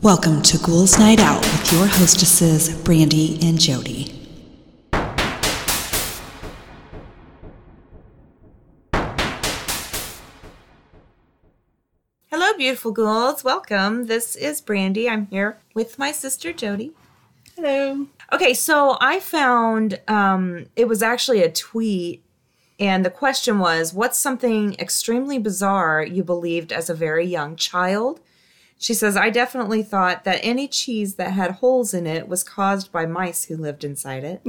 Welcome to Ghouls Night Out with your hostesses, Brandy and Jody. Hello, beautiful ghouls. Welcome. This is Brandy. I'm here with my sister Jody. Hello. Okay, so I found um, it was actually a tweet, and the question was, "What's something extremely bizarre you believed as a very young child?" She says, "I definitely thought that any cheese that had holes in it was caused by mice who lived inside it."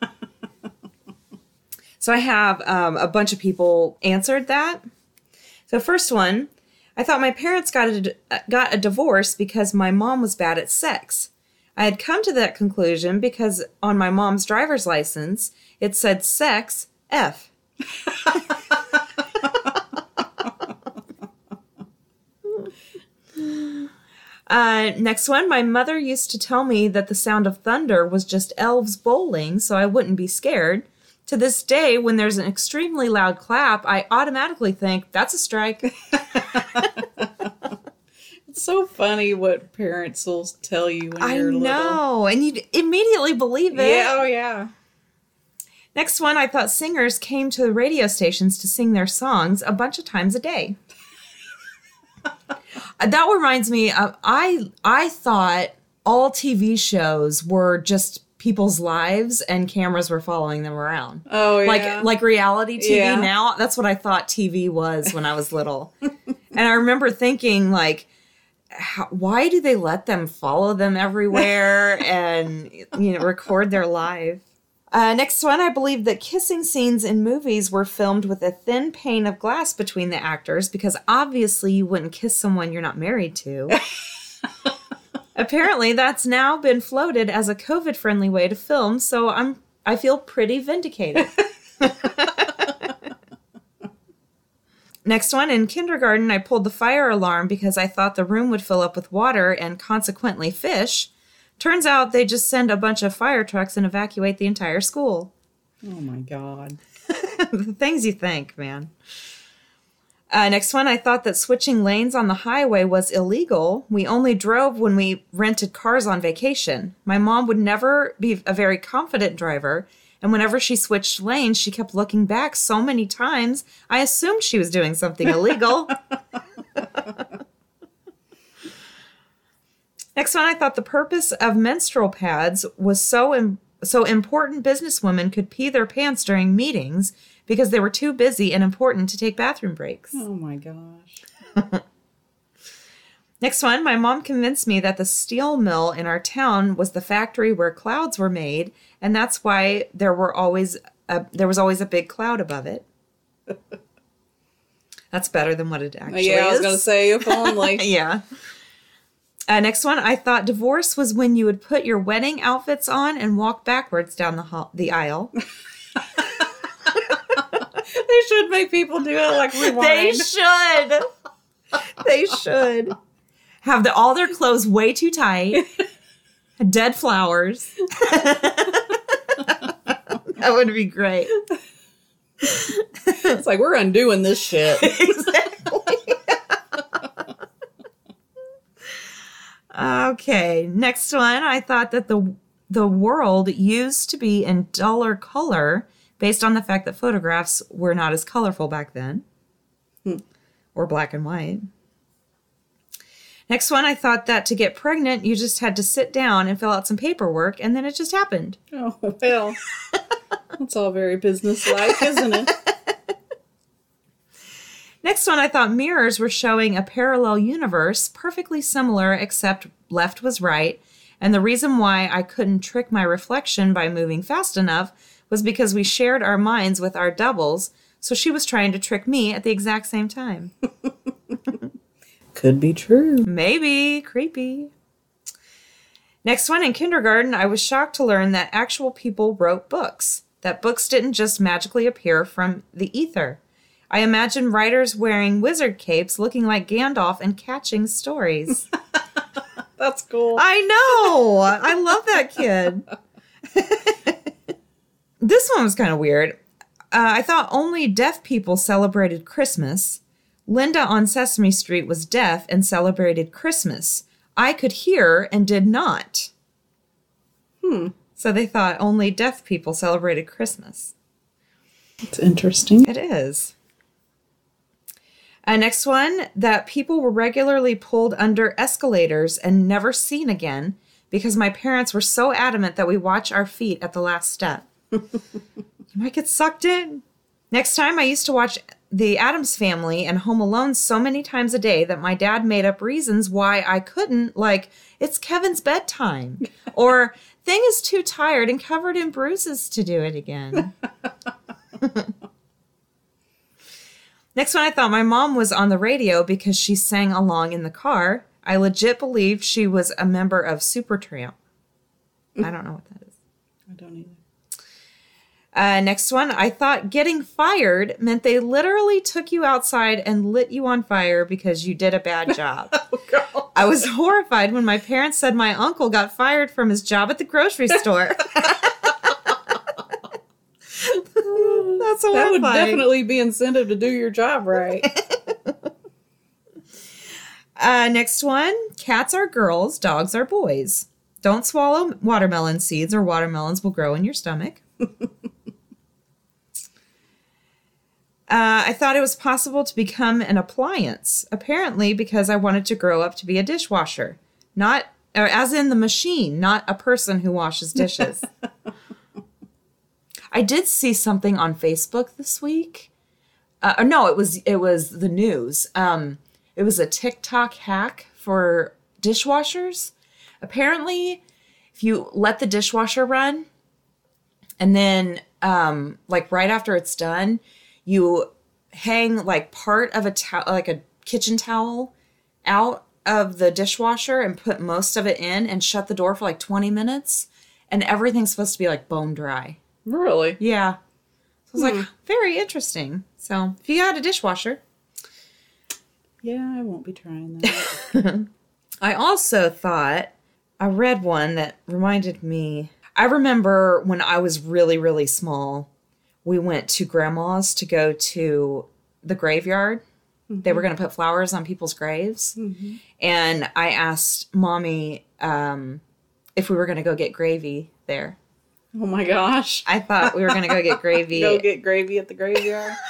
so I have um, a bunch of people answered that. So first one, I thought my parents got a got a divorce because my mom was bad at sex. I had come to that conclusion because on my mom's driver's license it said sex F. Uh, next one, my mother used to tell me that the sound of thunder was just elves bowling, so I wouldn't be scared. To this day, when there's an extremely loud clap, I automatically think that's a strike. It's so funny what parents will tell you when I you're know, and you immediately believe it. Yeah, oh yeah. Next one, I thought singers came to the radio stations to sing their songs a bunch of times a day. Uh, that reminds me of I I thought all TV shows were just people's lives and cameras were following them around. Oh yeah. Like like reality TV Yeah. now. That's what I thought TV was when I was little. and I remember thinking like how, why do they let them follow them everywhere and you know record their life? Uh, next one, I believe that kissing scenes in movies were filmed with a thin pane of glass between the actors because obviously you wouldn't kiss someone you're not married to. Apparently, that's now been floated as a COVID-friendly way to film, so I'm I feel pretty vindicated. Next one, in kindergarten, I pulled the fire alarm because I thought the room would fill up with water and consequently fish. Turns out they just send a bunch of fire trucks and evacuate the entire school. oh my god. the things you think, man. Uh, next one, I thought that switching lanes on the highway was illegal. We only drove when we rented cars on vacation. My mom would never be a very confident driver, and whenever she switched lanes, she kept looking back so many times, I assumed she was doing something illegal. Next one, I thought the purpose of menstrual pads was so Im- so important businesswomen could pee their pants during meetings because they were too busy and important to take bathroom breaks. Oh my gosh. Next one, my mom convinced me that the steel mill in our town was the factory where clouds were made, and that's why there were always a, there was always a big cloud above it. That's better than what it actually is. yeah, I was is. gonna say if only. yeah. Uh, next one, I thought divorce was when you would put your wedding outfits on and walk backwards down the hall- the aisle. they should make people do it like rewind. They should. they should have the, all their clothes way too tight. Dead flowers. that would be great. it's like we're undoing this shit. exactly. Okay, next one. I thought that the the world used to be in duller color based on the fact that photographs were not as colorful back then, hmm. or black and white. Next one, I thought that to get pregnant, you just had to sit down and fill out some paperwork, and then it just happened. Oh well. It's all very businesslike, isn't it? Next one, I thought mirrors were showing a parallel universe, perfectly similar, except left was right. And the reason why I couldn't trick my reflection by moving fast enough was because we shared our minds with our doubles, so she was trying to trick me at the exact same time. Could be true. Maybe. Creepy. Next one, in kindergarten, I was shocked to learn that actual people wrote books, that books didn't just magically appear from the ether. I imagine writers wearing wizard capes looking like Gandalf and catching stories. That's cool. I know. I love that kid. this one was kind of weird. Uh, I thought only deaf people celebrated Christmas. Linda on Sesame Street was deaf and celebrated Christmas. I could hear and did not. Hmm. So they thought only deaf people celebrated Christmas. It's interesting. It is. Uh, next one that people were regularly pulled under escalators and never seen again because my parents were so adamant that we watch our feet at the last step. you might get sucked in. Next time, I used to watch The Addams Family and Home Alone so many times a day that my dad made up reasons why I couldn't, like, it's Kevin's bedtime, or thing is too tired and covered in bruises to do it again. Next one, I thought my mom was on the radio because she sang along in the car. I legit believed she was a member of Supertramp. I don't know what that is. I don't either. Uh, next one, I thought getting fired meant they literally took you outside and lit you on fire because you did a bad job. I was horrified when my parents said my uncle got fired from his job at the grocery store. That's That would horrifying. definitely be incentive to do your job right. Uh, next one cats are girls, dogs are boys. Don't swallow watermelon seeds or watermelons will grow in your stomach. uh, I thought it was possible to become an appliance, apparently because I wanted to grow up to be a dishwasher. Not, or as in the machine, not a person who washes dishes. I did see something on Facebook this week. Uh, or no, it was it was the news. Um, it was a TikTok hack for dishwashers. Apparently, if you let the dishwasher run, and then um, like right after it's done, you hang like part of a towel, like a kitchen towel, out of the dishwasher and put most of it in, and shut the door for like twenty minutes, and everything's supposed to be like bone dry. Really? Yeah. So I was like, hmm. very interesting. So if you got a dishwasher, Yeah, I won't be trying that. I also thought I read one that reminded me. I remember when I was really, really small, we went to grandma's to go to the graveyard. They were mm-hmm. going to put flowers on people's graves. Mm-hmm. And I asked mommy um, if we were going to go get gravy there. Oh my gosh. I thought we were going to go get gravy. Go get gravy at the graveyard.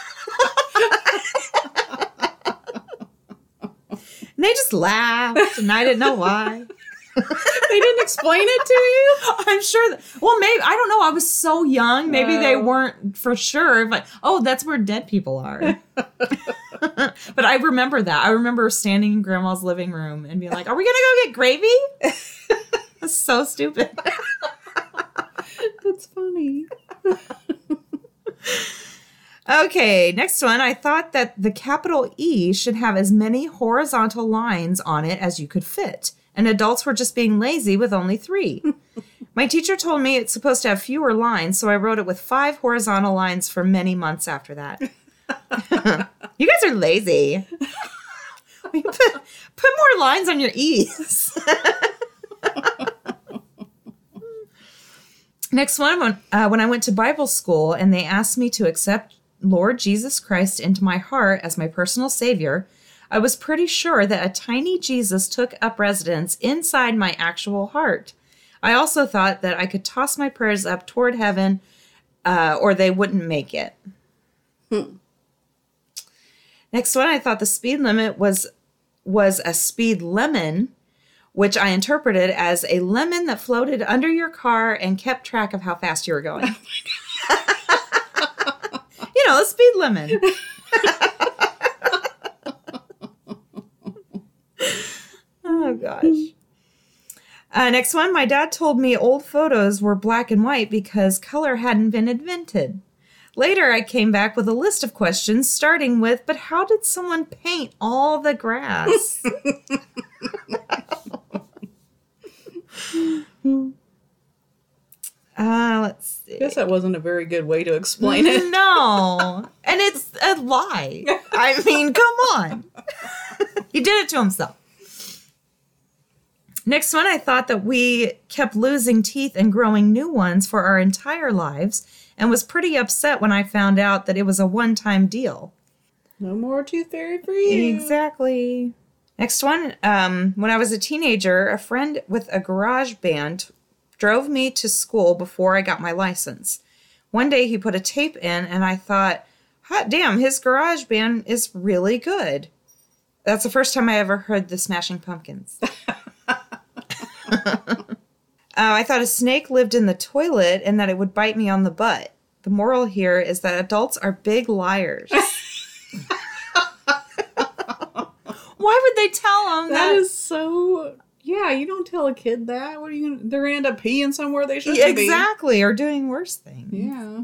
and they just laughed, and I didn't know why. they didn't explain it to you? I'm sure. That, well, maybe I don't know. I was so young. Maybe they Oh. weren't for sure. But oh, that's where dead people are. but I remember that. I remember standing in Grandma's living room and being like, "Are we gonna go get gravy?" that's so stupid. That's funny. Okay, next one. I thought that the capital E should have as many horizontal lines on it as you could fit, and adults were just being lazy with only three. My teacher told me it's supposed to have fewer lines, so I wrote it with five horizontal lines for many months after that. you guys are lazy. put, put more lines on your E's. Next one, when, uh, when I went to Bible school and they asked me to accept Lord Jesus Christ into my heart as my personal Savior, I was pretty sure that a tiny Jesus took up residence inside my actual heart. I also thought that I could toss my prayers up toward heaven uh, or they wouldn't make it. Next one, I thought the speed limit was was a speed lemon, which I interpreted as a lemon that floated under your car and kept track of how fast you were going. you know, a speed lemon. oh gosh. Uh, next one, my dad told me old photos were black and white because color hadn't been invented. Later, I came back with a list of questions, starting with, but how did someone paint all the grass? uh, let's see. I guess that wasn't a very good way to explain it. No. And it's a lie. I mean, come on. he did it to himself. Next one, I thought that we kept losing teeth and growing new ones for our entire lives and was pretty upset when I found out that it was a one time deal. No more tooth fairy for you. Exactly. Next one. Um, when I was a teenager, a friend with a garage band drove me to school before I got my license. One day he put a tape in, and I thought, hot damn, his garage band is really good. That's the first time I ever heard the Smashing Pumpkins. Uh, I thought a snake lived in the toilet and that it would bite me on the butt. The moral here is that adults are big liars. Why would they tell them that? That is so. Yeah, you don't tell a kid that. What are you gonna? They're gonna end up peeing somewhere they shouldn't Yeah, exactly, or doing worse things. Yeah.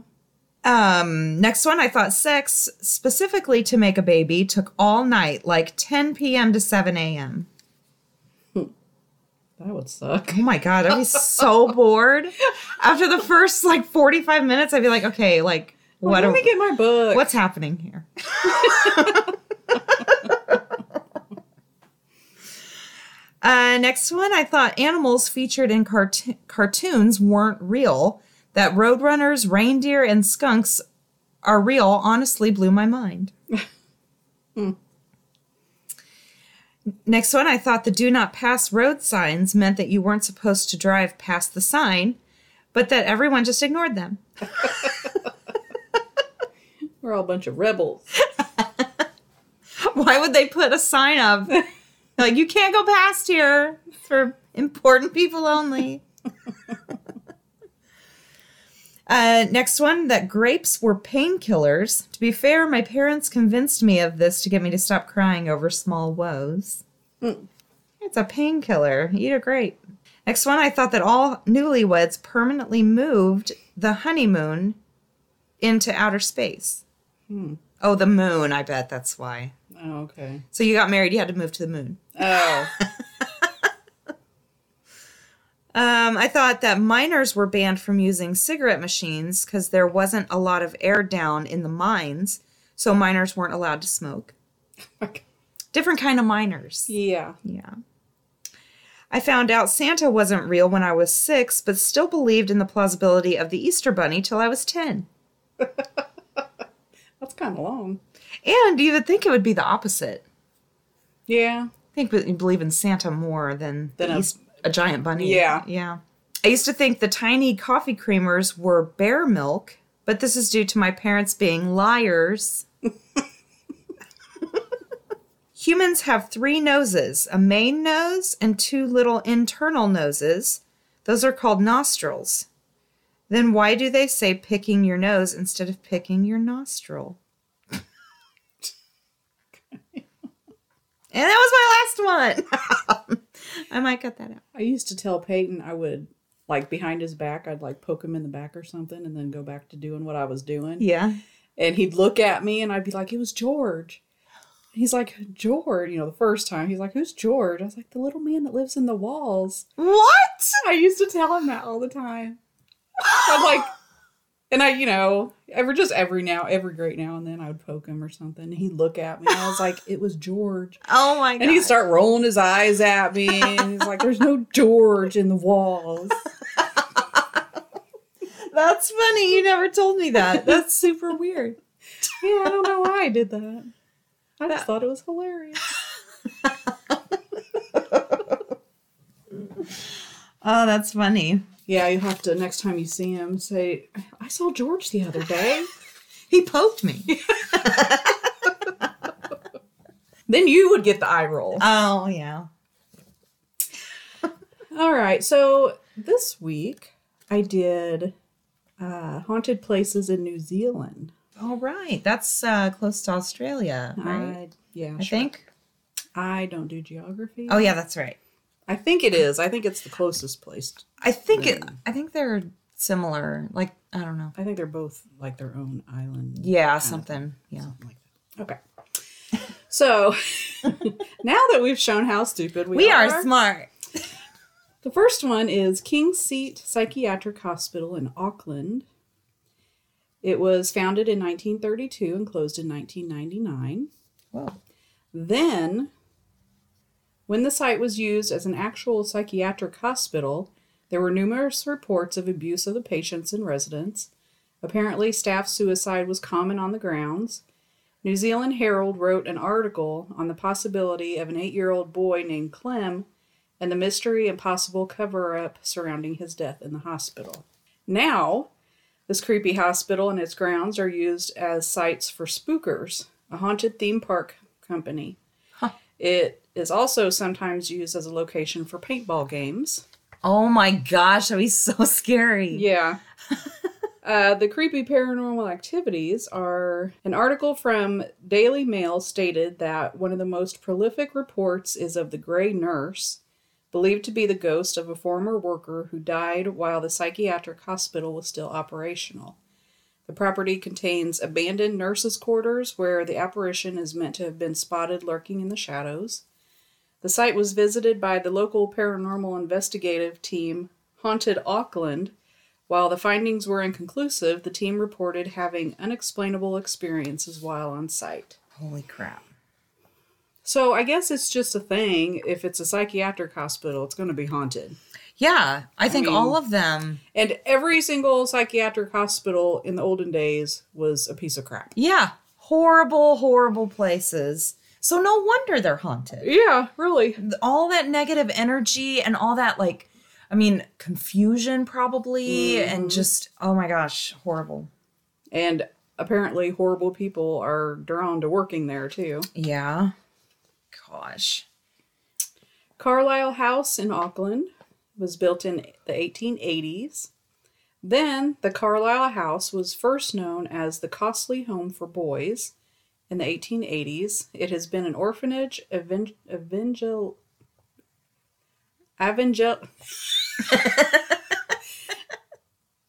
Um, next one, I thought sex specifically to make a baby took all night, like 10 p.m. to 7 a.m. That would suck. Oh my god, I'd be so bored. After the first like 45 minutes, I'd be like, okay, like what? Let me get my book. What's happening here? uh, next one, I thought animals featured in cart- cartoons weren't real. That roadrunners, reindeer, and skunks are real honestly blew my mind. Next one, I thought the do not pass road signs meant that you weren't supposed to drive past the sign, but that everyone just ignored them. We're all a bunch of rebels. Why would they put a sign up like you can't go past here It's for important people only? uh, next one that grapes were painkillers. To be fair, my parents convinced me of this to get me to stop crying over small woes. It's a painkiller. Eat a grape. Next one, I thought that all newlyweds permanently moved the honeymoon into outer space. Oh, the moon. I bet that's why. Oh, okay. So you got married, you had to move to the moon. Oh. Um, I thought that miners were banned from using cigarette machines because there wasn't a lot of air down in the mines, so miners weren't allowed to smoke. Different kind of miners. yeah. Yeah. I found out Santa wasn't real when I was six, but still believed in the plausibility of the Easter Bunny till I was 10. That's kind of long. And you would think it would be the opposite. Yeah. I think you believe in Santa more than, Than a- East- a giant bunny. Yeah. Yeah. I used to think the tiny coffee creamers were bear milk, but this is due to my parents being liars. Humans have three noses a main nose and two little internal noses. Those are called nostrils. Then why do they say picking your nose instead of picking your nostril? That was my last one. I might cut that out. I used to tell Peyton I would, like, behind his back, I'd, like, poke him in the back or something and then go back to doing what I was doing. Yeah. And he'd look at me and I'd be like, it was George. He's like, George, you know, the first time. He's like, who's George? I was like, the little man that lives in the walls. What? I used to tell him that all the time. I'm like, and I, you know, ever just every now, every great now and then I would poke him or something. And he'd look at me and I was like, it was George. Oh my god. And he'd start rolling his eyes at me. And he's like, there's no George in the walls. That's funny. You never told me that. That's super weird. Yeah, I don't know why I did that. I just thought it was hilarious. Oh, that's funny. Yeah, you have to, next time you see him, say, I saw George the other day. He poked me. Then you would get the eye roll. Oh, yeah. All right, so this week I did uh, haunted places in New Zealand. All right. That's uh, close to Australia, right? I, yeah, I sure. think. I don't do geography. Oh, yeah, that's right. I think it is. I think it's the closest place. I think it. I think they're similar. Like I don't know. I think they're both like their own island. Yeah, something. Yeah. Something like that. Okay. So now that we've shown how stupid we, are We are smart. The first one is Kingseat Psychiatric Hospital in Auckland. It was founded in 1932 and closed in 1999. Whoa. Then, when the site was used as an actual psychiatric hospital, there were numerous reports of abuse of the patients and residents. Apparently, staff suicide was common on the grounds. New Zealand Herald wrote an article on the possibility of an eight year old boy named Clem and the mystery and possible cover up surrounding his death in the hospital. Now, this creepy hospital and its grounds are used as sites for Spookers, a haunted theme park company. It is also sometimes used as a location for paintball games. Oh my gosh, that'd be so scary. Yeah. uh, the creepy paranormal activities are an article from Daily Mail stated that one of the most prolific reports is of the Grey Nurse, believed to be the ghost of a former worker who died while the psychiatric hospital was still operational. The property contains abandoned nurses' quarters where the apparition is meant to have been spotted lurking in the shadows. The site was visited by the local paranormal investigative team, Haunted Auckland. While the findings were inconclusive, the team reported having unexplainable experiences while on site. Holy crap. So I guess it's just a thing. If it's a psychiatric hospital, it's going to be haunted. Yeah, I think mean- all of them. And every single psychiatric hospital in the olden days was a piece of crap. Yeah, horrible, horrible places. So no wonder they're haunted. Yeah, really. All that negative energy and all that, like, I mean, confusion probably, mm-hmm. and just, oh my gosh, horrible. And apparently, horrible people are drawn to working there too. Yeah. Gosh. Carlisle House in Auckland was built in the 1880s. Then the Carlisle House was first known as the Costley Home for Boys in the 1880s. It has been an orphanage, evangel, evangel, evangel,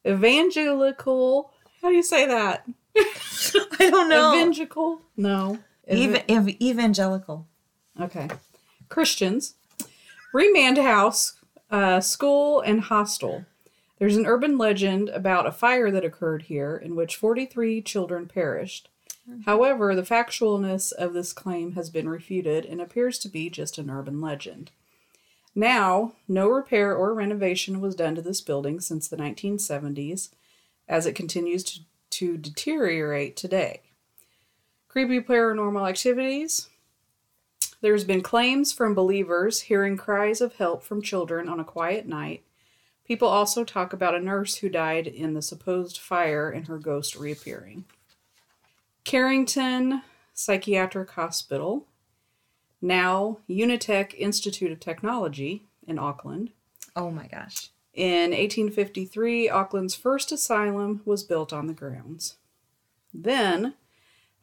evangelical. How do you say that? I don't know. Evangelical? No. Eva- ev- evangelical. Okay. Christians. Remand House, uh, school, and hostel. There's an urban legend about a fire that occurred here in which 43 children perished. Mm-hmm. However, the factualness of this claim has been refuted and appears to be just an urban legend. Now, no repair or renovation was done to this building since the 1970s, as it continues to, to deteriorate today. Creepy paranormal activities. There's been claims from believers hearing cries of help from children on a quiet night. People also talk about a nurse who died in the supposed fire and her ghost reappearing. Carrington Psychiatric Hospital, now Unitec Institute of Technology in Auckland. Oh my gosh. In 1853, Auckland's first asylum was built on the grounds. Then,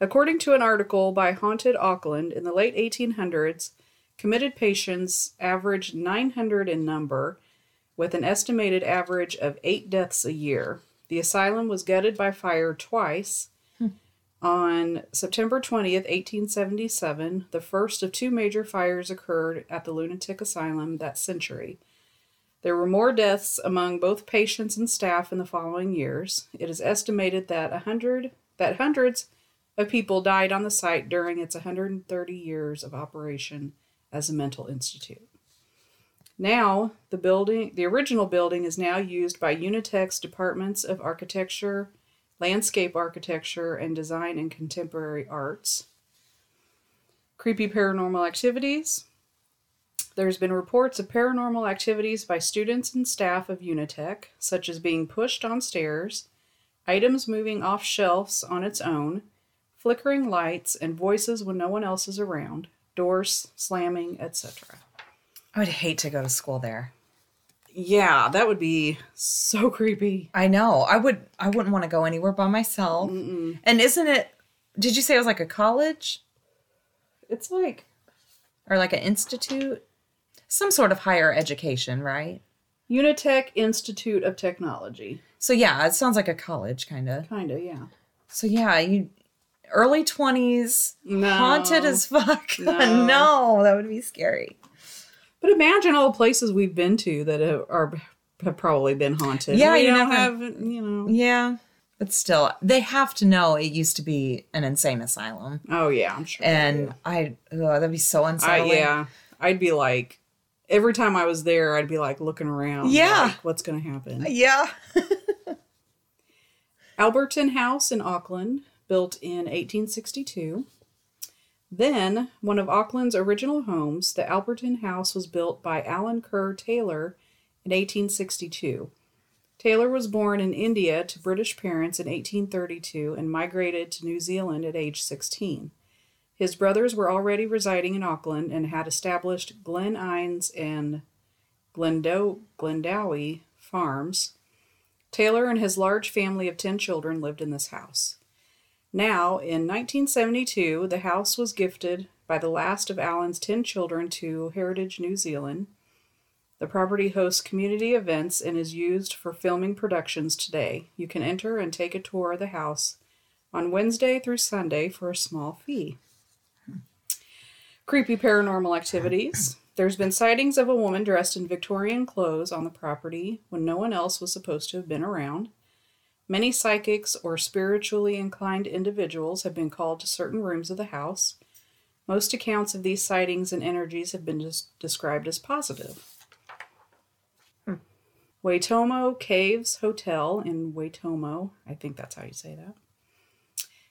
according to an article by Haunted Auckland in the late 1800s, committed patients averaged 900 in number, with an estimated average of eight deaths a year. The asylum was gutted by fire twice. On September 20th, 1877, the first of two major fires occurred at the lunatic asylum that century. There were more deaths among both patients and staff in the following years. It is estimated that a hundred that hundreds of people died on the site during its 130 years of operation as a mental institute. Now, the building, the original building is now used by Unitec's departments of architecture, landscape architecture, and design and contemporary arts. Creepy paranormal activities. There's been reports of paranormal activities by students and staff of Unitec, such as being pushed on stairs, items moving off shelves on its own, flickering lights, and voices when no one else is around, doors slamming, etc. I would hate to go to school there. Yeah, that would be so creepy. I know. I would. I wouldn't want to go anywhere by myself. And isn't it? Did you say it was like a college It's like or like an institute? Some sort of higher education, right? Unitec Institute of Technology. So yeah, it sounds like a college kind of. Kind of, yeah. So yeah, you early twenties, No. haunted as fuck. No. no, that would be scary. But imagine all the places we've been to that are, are have probably been haunted. Yeah, we you don't never- have, you know. Yeah, but still, they have to know it used to be an insane asylum, Oh yeah, I'm sure. and. I ugh, that'd be so I, unsettling. yeah, I'd be like, every time I was there, I'd be like looking around. Yeah. like, what's gonna happen? yeah. Alberton House in Auckland, built in 1862. Then, one of Auckland's original homes, the Alberton House, was built by Allan Kerr Taylor in 1862. Taylor was born in India to British parents in 1832 and migrated to New Zealand at age 16. His brothers were already residing in Auckland and had established Glen Innes and Glendo- Glendowie farms. Taylor and his large family of 10 children lived in this house. Now, in 1972, the house was gifted by the last of Allan's 10 children to Heritage New Zealand. The property hosts community events and is used for filming productions today. You can enter and take a tour of the house on Wednesday through Sunday for a small fee. Creepy paranormal activities. There's been sightings of a woman dressed in Victorian clothes on the property when no one else was supposed to have been around. Many psychics or spiritually inclined individuals have been called to certain rooms of the house. Most accounts of these sightings and energies have been des- described as positive. Hmm. Waitomo Caves Hotel in Waitomo, I think that's how you say that.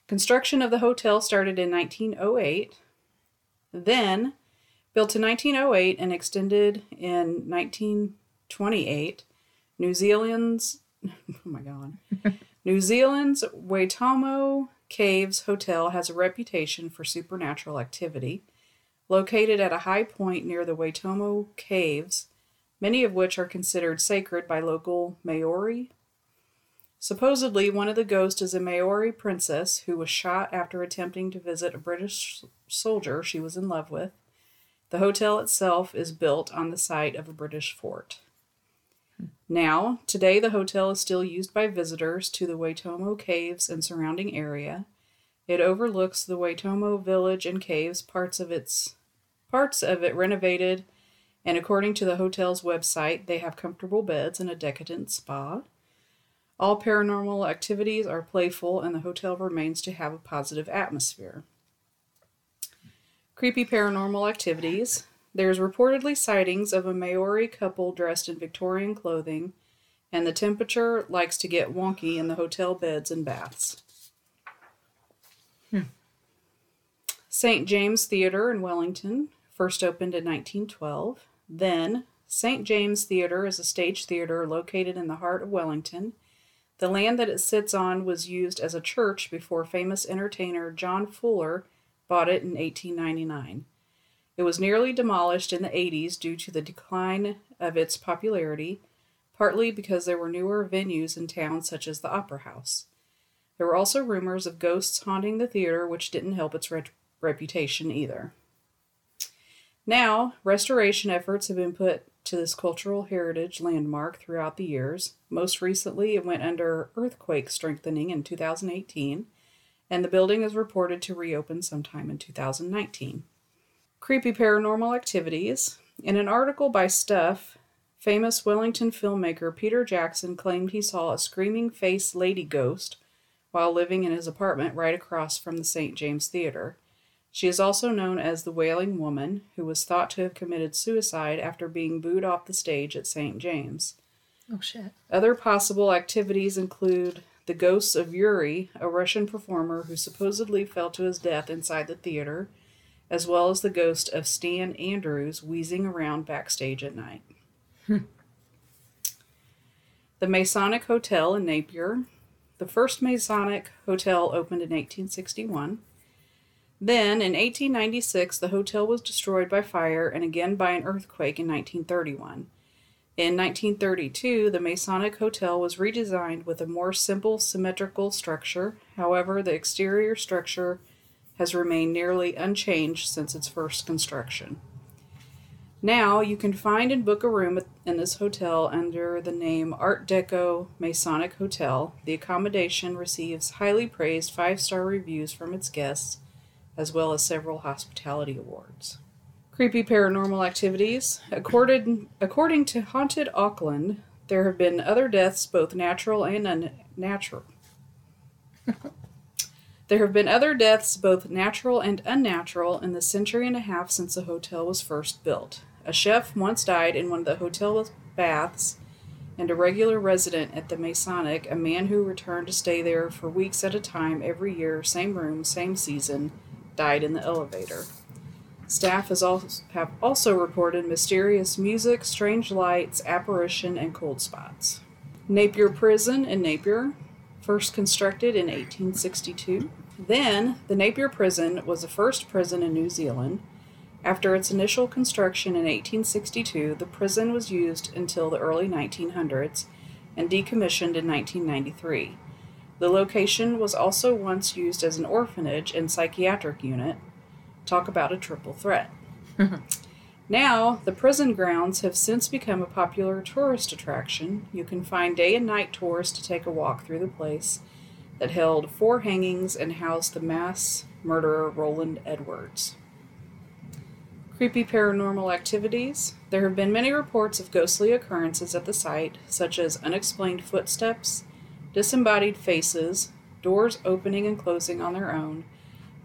Construction of the hotel started in 1908. Then, built in 1908 and extended in 1928, New Zealand's oh my god. New Zealand's Waitomo Caves Hotel has a reputation for supernatural activity. Located at a high point near the Waitomo Caves, many of which are considered sacred by local Maori. Supposedly, one of the ghosts is a Maori princess who was shot after attempting to visit a British soldier she was in love with. The hotel itself is built on the site of a British fort. Now, today, the hotel is still used by visitors to the Waitomo Caves and surrounding area. It overlooks the Waitomo village and caves, parts of its parts of it renovated, and according to the hotel's website, they have comfortable beds and a decadent spa. All paranormal activities are playful, and the hotel remains to have a positive atmosphere. Creepy paranormal activities. There's reportedly sightings of a Maori couple dressed in Victorian clothing, and the temperature likes to get wonky in the hotel beds and baths. Hmm. St. James Theatre in Wellington first opened in 1912. Then, St. James Theatre is a stage theater located in the heart of Wellington. The land that it sits on was used as a church before famous entertainer John Fuller bought it in 1899. It was nearly demolished in the 80s due to the decline of its popularity, partly because there were newer venues in town such as the Opera House. There were also rumors of ghosts haunting the theater, which didn't help its re- reputation either. Now, restoration efforts have been put to this cultural heritage landmark throughout the years. Most recently, it went under earthquake strengthening in 2018, and the building is reported to reopen sometime in 2019. Creepy paranormal activities. In an article by Stuff, famous Wellington filmmaker Peter Jackson claimed he saw a screaming face lady ghost while living in his apartment right across from the St. James Theater. She is also known as the Wailing Woman, who was thought to have committed suicide after being booed off the stage at St. James. Oh shit. Other possible activities include the ghosts of Yuri, a Russian performer who supposedly fell to his death inside the theater, as well as the ghost of Stan Andrews wheezing around backstage at night. Hmm. the Masonic Hotel in Napier. The first Masonic hotel opened in 1861. Then, in 1896, the hotel was destroyed by fire and again by an earthquake in 1931. In 1932, the Masonic Hotel was redesigned with a more simple symmetrical structure. However, the exterior structure has remained nearly unchanged since its first construction. Now, you can find and book a room in this hotel under the name Art Deco Masonic Hotel. The accommodation receives highly praised five star reviews from its guests, as well as several hospitality awards. Creepy paranormal activities. According, according to Haunted Auckland, there have been other deaths, both natural and unnatural. there have been other deaths, both natural and unnatural, in the century and a half since the hotel was first built. A chef once died in one of the hotel baths and a regular resident at the Masonic, a man who returned to stay there for weeks at a time every year, same room, same season, died in the elevator. Staff has also, have also reported mysterious music, strange lights, apparition, and cold spots. Napier Prison in Napier, first constructed in 1862. Then, the Napier Prison was the first prison in New Zealand. After its initial construction in 1862, the prison was used until the early 1900s and decommissioned in 1993. The location was also once used as an orphanage and psychiatric unit. Talk about a triple threat. now, the prison grounds have since become a popular tourist attraction. You can find day and night tours to take a walk through the place that held four hangings and housed the mass murderer Roland Edwards. Creepy paranormal activities. There have been many reports of ghostly occurrences at the site, such as unexplained footsteps, disembodied faces, doors opening and closing on their own,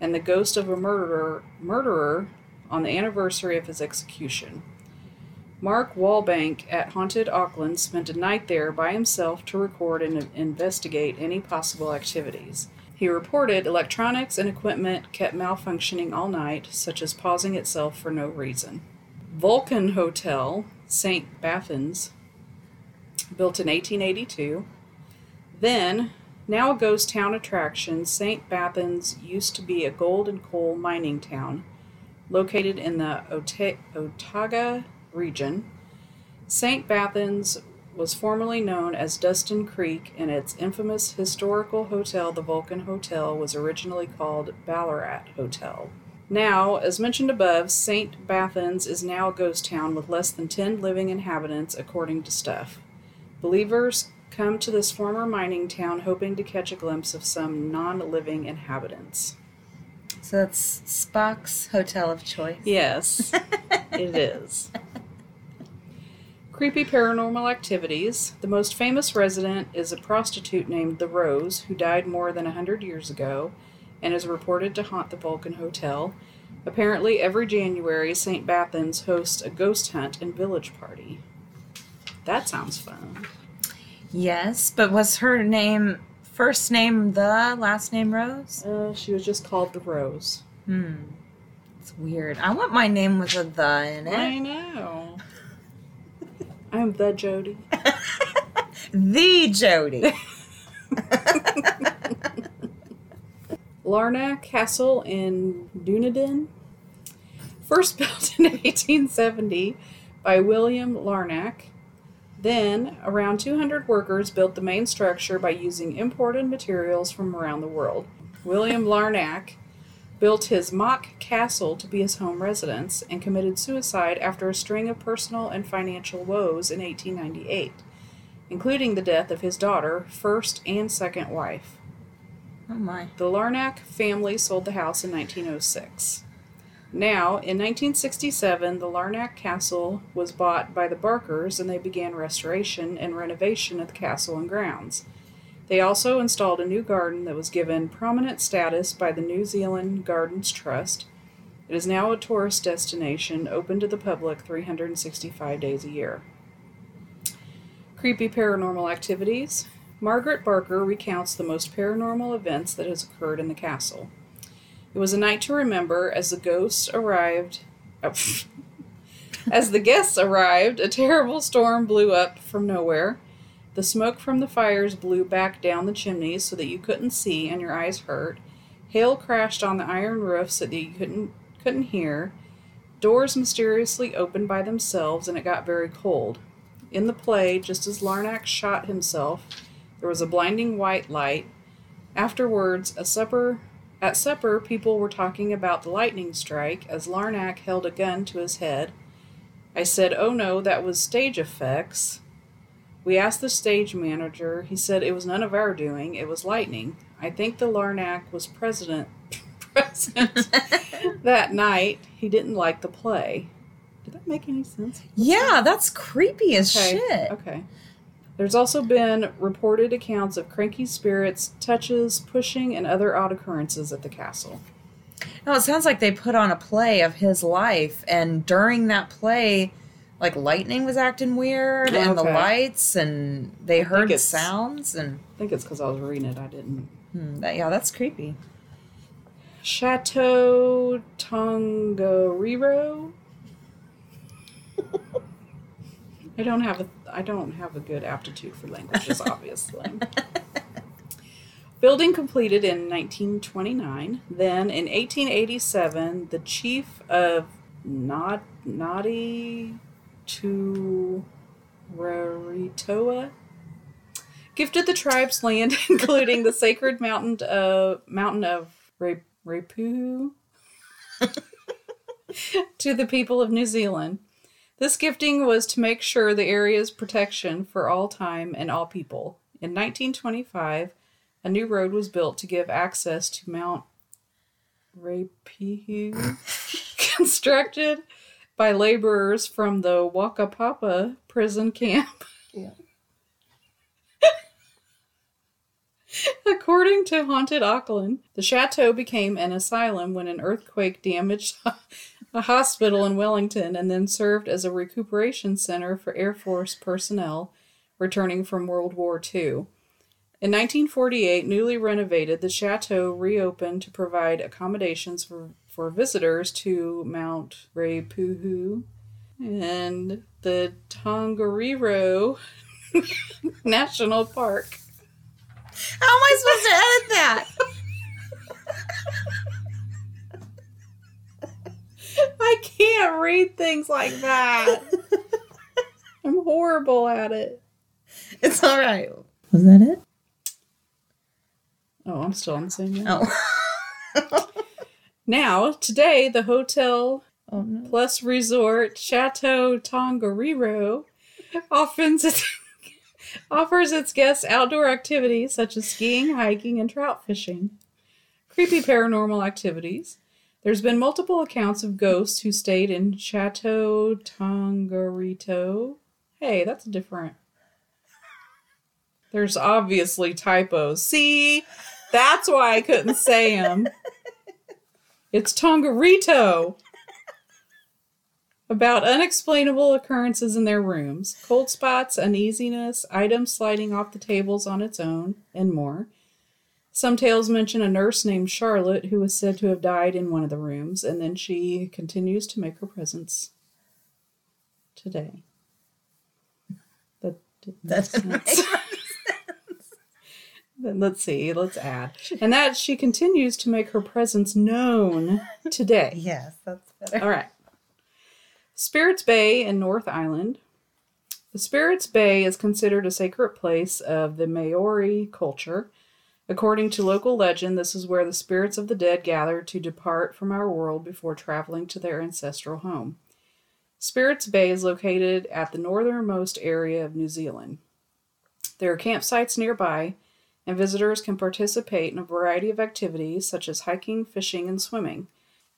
and the ghost of a murderer murderer on the anniversary of his execution. Mark Wallbank at Haunted Auckland spent a night there by himself to record and investigate any possible activities. He reported electronics and equipment kept malfunctioning all night, such as pausing itself for no reason. Vulcan Hotel, St. Bathans, built in 1882. Then, now a ghost town attraction, St. Bathans used to be a gold and coal mining town located in the Ota- Otaga region. St. Bathans was formerly known as Dunstan Creek, and its infamous historical hotel, the Vulcan Hotel, was originally called Ballarat Hotel. Now, as mentioned above, St. Bathans is now a ghost town with less than 10 living inhabitants, according to Stuff. Believers come to this former mining town hoping to catch a glimpse of some non living inhabitants. So that's Spock's hotel of choice. Yes, it is. Creepy paranormal activities. The most famous resident is a prostitute named The Rose, who died more than a hundred years ago and is reported to haunt the Vulcan Hotel. Apparently, every January, St. Bathans hosts a ghost hunt and village party. That sounds fun. Yes, but was her name first name the last name Rose? Uh, she was just called The Rose. Hmm. It's weird. I want my name with a the in it. I know. I'm the Jody. The Jody. Larnach Castle in Dunedin, first built in 1870 by William Larnach. Then, around 200 workers built the main structure by using imported materials from around the world. William Larnach built his mock castle to be his home residence and committed suicide after a string of personal and financial woes in 1898, including the death of his daughter, first and second wife. Oh my. The Larnach family sold the house in 1906. Now, in 1967, the Larnach Castle was bought by the Barkers and they began restoration and renovation of the castle and grounds. They also installed a new garden that was given prominent status by the New Zealand Gardens Trust. It is now a tourist destination open to the public 365 days a year. Creepy paranormal activities. Margaret Barker recounts the most paranormal events that has occurred in the castle. It was a night to remember as the ghosts arrived. Oh, as the guests arrived, a terrible storm blew up from nowhere. The smoke from the fires blew back down the chimneys so that you couldn't see and your eyes hurt. Hail crashed on the iron roof so that you couldn't couldn't hear. Doors mysteriously opened by themselves and it got very cold. In the play, just as Larnach shot himself, there was a blinding white light. Afterwards, a supper at supper, people were talking about the lightning strike as Larnach held a gun to his head. I said, "Oh no, that was stage effects." We asked the stage manager. He said it was none of our doing. It was lightning. I think the Larnach was president present that night. He didn't like the play. Did that make any sense? Yeah, that's creepy as Okay. shit. Okay. There's also been reported accounts of cranky spirits, touches, pushing, and other odd occurrences at the castle. No, it sounds like they put on a play of his life, and during that play, like lightning was acting weird and the lights and they heard it's- sounds and I think it's because I was reading it. I didn't. hmm, that, yeah, that's creepy. Chateau Tongariro. I don't have a I don't have a good aptitude for languages, obviously. Building completed in 1929. Then in 1887, the chief of Not Nadi to Raritoa gifted the tribes land, including the sacred mountain of uh, mountain of Ra- Rapu to the people of New Zealand. This gifting was to make sure the area's protection for all time and all people. In 1925, a new road was built to give access to Mount Rapihu, constructed by laborers from the Whakapapa prison camp. According to Haunted Auckland, the chateau became an asylum when an earthquake damaged a hospital in Wellington and then served as a recuperation center for Air Force personnel returning from World War II. In 1948, newly renovated, the chateau reopened to provide accommodations for, for visitors to Mount Rapuhu and the Tongariro National Park. How am I supposed to edit that? I can't read things like that. I'm horrible at it. It's all right. Was that it? Oh, I'm still on the same one. Oh. Now, today, the Hotel oh no. Plus Resort Chateau Tongariro offers its, offers its guests outdoor activities such as skiing, hiking, and trout fishing. Creepy paranormal activities. There's been multiple accounts of ghosts who stayed in Chateau Tongarito. Hey, that's different. There's obviously typos. See, that's why I couldn't say them. It's Tongarito. About unexplainable occurrences in their rooms, cold spots, uneasiness, items sliding off the tables on its own, and more. Some tales mention a nurse named Charlotte who was said to have died in one of the rooms, and then she continues to make her presence today. That didn't make sense. Then let's see, let's add. And that she continues to make her presence known today. Yes, that's better. All right. Spirits Bay in North Island. The Spirits Bay is considered a sacred place of the Maori culture. According to local legend, this is where the spirits of the dead gather to depart from our world before traveling to their ancestral home. Spirits Bay is located at the northernmost area of New Zealand. There are campsites nearby, and visitors can participate in a variety of activities such as hiking, fishing, and swimming.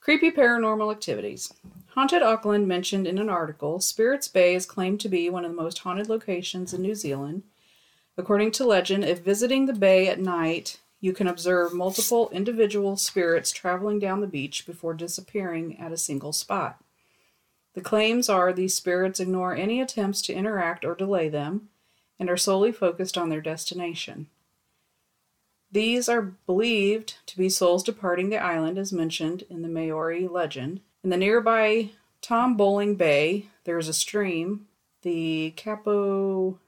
Creepy paranormal activities. Haunted Auckland mentioned in an article Spirits Bay is claimed to be one of the most haunted locations in New Zealand. According to legend, if visiting the bay at night, you can observe multiple individual spirits traveling down the beach before disappearing at a single spot. The claims are these spirits ignore any attempts to interact or delay them and are solely focused on their destination. These are believed to be souls departing the island, as mentioned in the Maori legend. In the nearby Tom Bowling Bay, there is a stream, the Capoweru,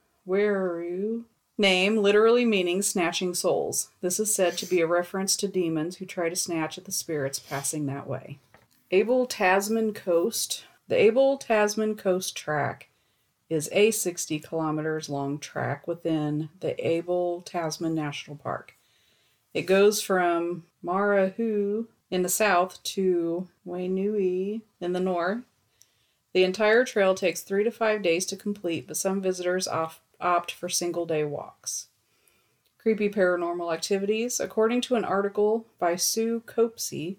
name literally meaning snatching souls. This is said to be a reference to demons who try to snatch at the spirits passing that way. Abel Tasman Coast. The Abel Tasman Coast Track is a 60 kilometers long track within the Abel Tasman National Park. It goes from Marahau in the south to Wainui in the north. The entire trail takes three to five days to complete, but some visitors off, opt for single day walks. Creepy paranormal activities. According to an article by Sue Copsey,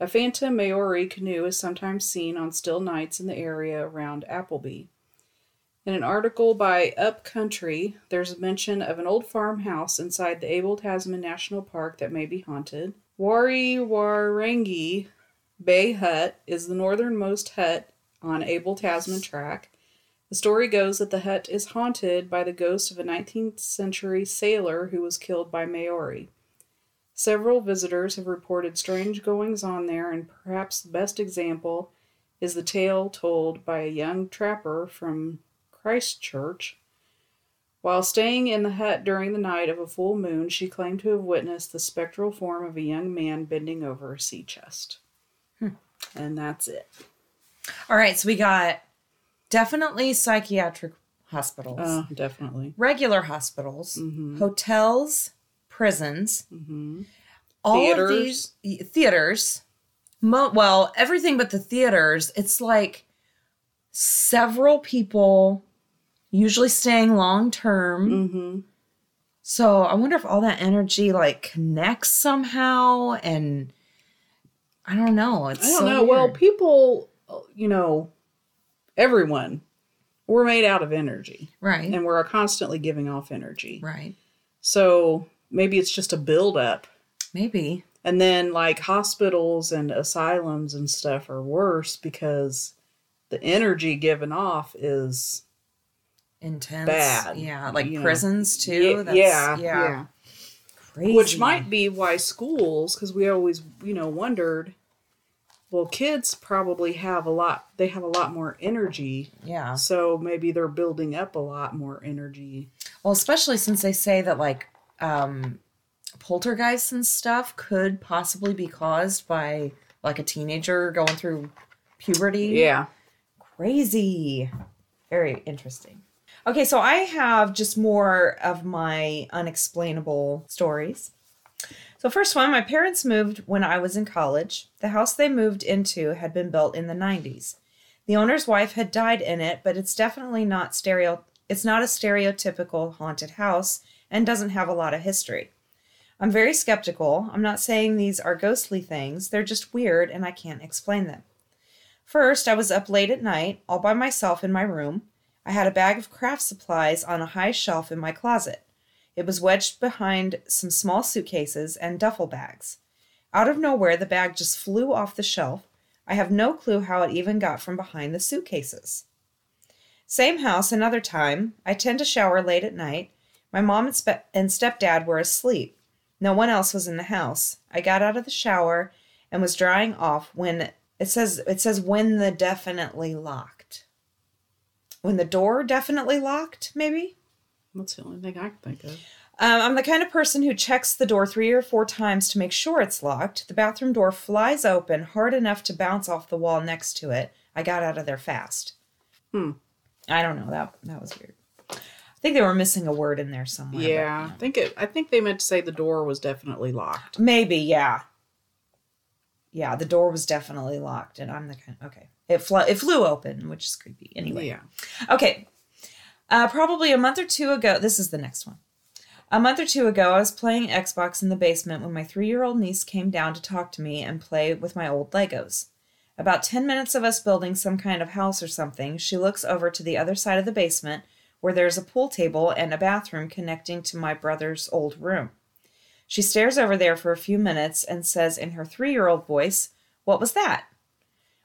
a phantom Maori canoe is sometimes seen on still nights in the area around Appleby. In an article by Upcountry, there's a mention of an old farmhouse inside the Abel Tasman National Park that may be haunted. Whariwharangi Bay Hut is the northernmost hut on Abel Tasman Track. The story goes that the hut is haunted by the ghost of a 19th century sailor who was killed by Maori. Several visitors have reported strange goings on there, and perhaps the best example is the tale told by a young trapper from Christchurch. While staying in the hut during the night of a full moon, she claimed to have witnessed the spectral form of a young man bending over a sea chest. Hmm. And that's it. All right, so we got definitely psychiatric hospitals, Oh, definitely. regular hospitals, Mm-hmm. hotels, prisons, all of these theaters. Mo- well, everything but the theaters. It's like several people, usually staying long term. Mm-hmm. So I wonder if all that energy like connects somehow, and I don't know. It's I don't so know. Well, people, you know, everyone, we're made out of energy, right, and we're constantly giving off energy. right, So maybe it's just a buildup. maybe. And then, like, hospitals and asylums and stuff are worse because the energy given off is intense Bad, yeah like you know. prisons too Yeah, That's, yeah, yeah yeah. crazy which might be why schools because we always you know wondered well kids probably have a lot they have a lot more energy. Yeah. So maybe they're building up a lot more energy. Well especially since they say that like um poltergeists and stuff could possibly be caused by like a teenager going through puberty. Yeah. Crazy. Very interesting. Okay so i have just more of my unexplainable stories so first one my parents moved when i was in college. The house they moved into had been built in the 90s the owner's wife had died in it but it's definitely not stereo it's not a stereotypical haunted house and doesn't have a lot of history. I'm very skeptical. I'm not saying these are ghostly things. They're just weird and i can't explain them. First, I was up late at night, all by myself in my room. I had a bag of craft supplies on a high shelf in my closet. It was wedged behind some small suitcases and duffel bags. Out of nowhere, the bag just flew off the shelf. I have no clue how it even got from behind the suitcases. Same house, another time. I tend to shower late at night. My mom and, spe- and stepdad were asleep. No one else was in the house. I got out of the shower and was drying off when it says it says when the definitely locked. When the door definitely locked, maybe. That's the only thing i can think of Um, I'm the kind of person who checks the door three or four times to make sure it's locked. The bathroom door flies open hard enough to bounce off the wall next to it. I got out of there fast. Hmm. I don't know that that was weird. I think they were missing a word in there somewhere. yeah i think it i think they meant to say the door was definitely locked Maybe, yeah. Yeah, the door was definitely locked, and I'm the kind. Okay, it flew. It flew open, which is creepy. Anyway, yeah Okay. Uh, probably a month or two ago, this is the next one. A month or two ago, I was playing Xbox in the basement when my three year old niece came down to talk to me and play with my old Legos. About 10 minutes of us building some kind of house or something, she looks over to the other side of the basement where there's a pool table and a bathroom connecting to my brother's old room. She stares over there for a few minutes and says in her three year old voice, What was that?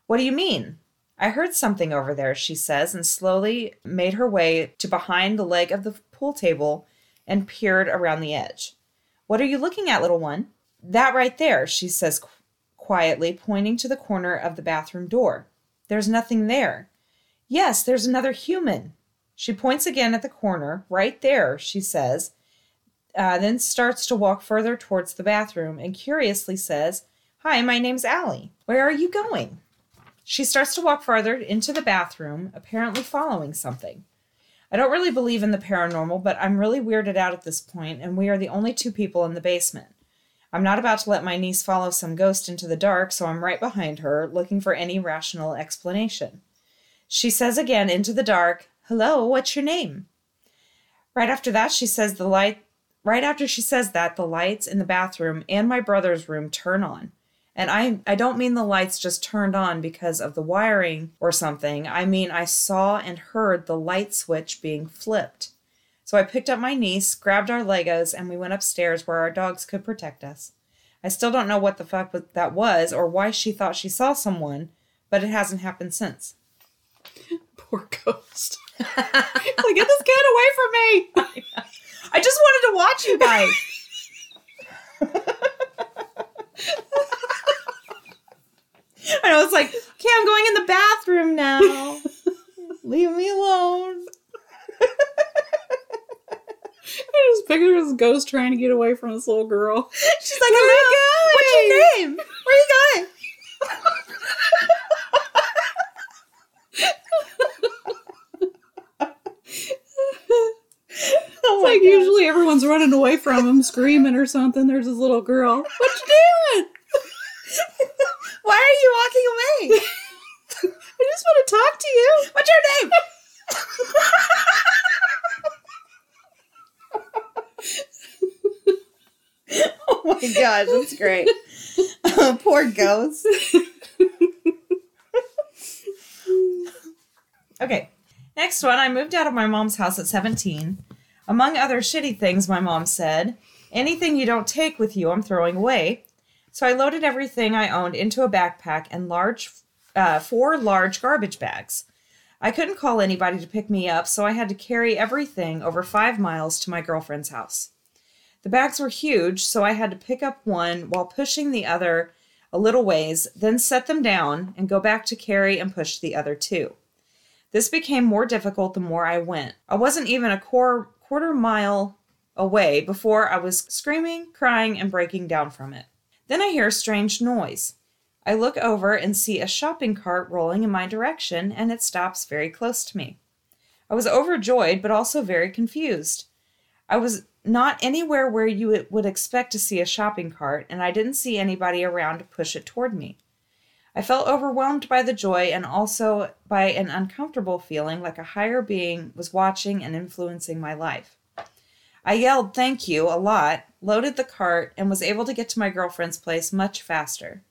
What do you mean? I heard something over there, she says, and slowly made her way to behind the leg of the pool table and peered around the edge. What are you looking at, little one? That right there, she says qu- quietly, pointing to the corner of the bathroom door. There's nothing there. Yes, there's another human. She points again at the corner, right there, she says, uh, then starts to walk further towards the bathroom and curiously says, Hi, my name's Allie. Where are you going? She starts to walk farther into the bathroom, apparently following something. I don't really believe in the paranormal, but I'm really weirded out at this point, and we are the only two people in the basement. I'm not about to let my niece follow some ghost into the dark, so I'm right behind her, looking for any rational explanation. She says again into the dark, Hello, what's your name? Right after that, she says the light. Right after she says that, the lights in the bathroom and my brother's room turn on. And I, I don't mean the lights just turned on because of the wiring or something. I mean, I saw and heard the light switch being flipped. So I picked up my niece, grabbed our Legos, and we went upstairs where our dogs could protect us. I still don't know what the fuck that was or why she thought she saw someone, but it hasn't happened since. poor ghost like, get this kid away from me. I just wanted to watch you guys. and I was like, okay, I'm going in the bathroom now. Leave me alone. I just picture this ghost trying to get away from this little girl. She's like, Where are you "Hello, What's your name? Where are you going? Oh It's like usually everyone's running away from him, screaming or something. There's this little girl. What you doing? Why are you walking away? I just want to talk to you. What's your name? oh my gosh, that's great. Uh, poor ghost. okay, next one. I moved out of my mom's house at 17. Among other shitty things, my mom said, anything you don't take with you, I'm throwing away. So I loaded everything I owned into a backpack and large, uh, four large garbage bags. I couldn't call anybody to pick me up, so I had to carry everything over five miles to my girlfriend's house. The bags were huge, so I had to pick up one while pushing the other a little ways, then set them down and go back to carry and push the other two. This became more difficult the more I went. I wasn't even a quar- quarter mile away before I was screaming, crying, and breaking down from it. Then I hear a strange noise. I look over and see a shopping cart rolling in my direction, and it stops very close to me. I was overjoyed, but also very confused. I was not anywhere where you would- expect to see a shopping cart, and I didn't see anybody around to push it toward me. I felt overwhelmed by the joy and also by an uncomfortable feeling like a higher being was watching and influencing my life. I yelled thank you a lot, loaded the cart, and was able to get to my girlfriend's place much faster.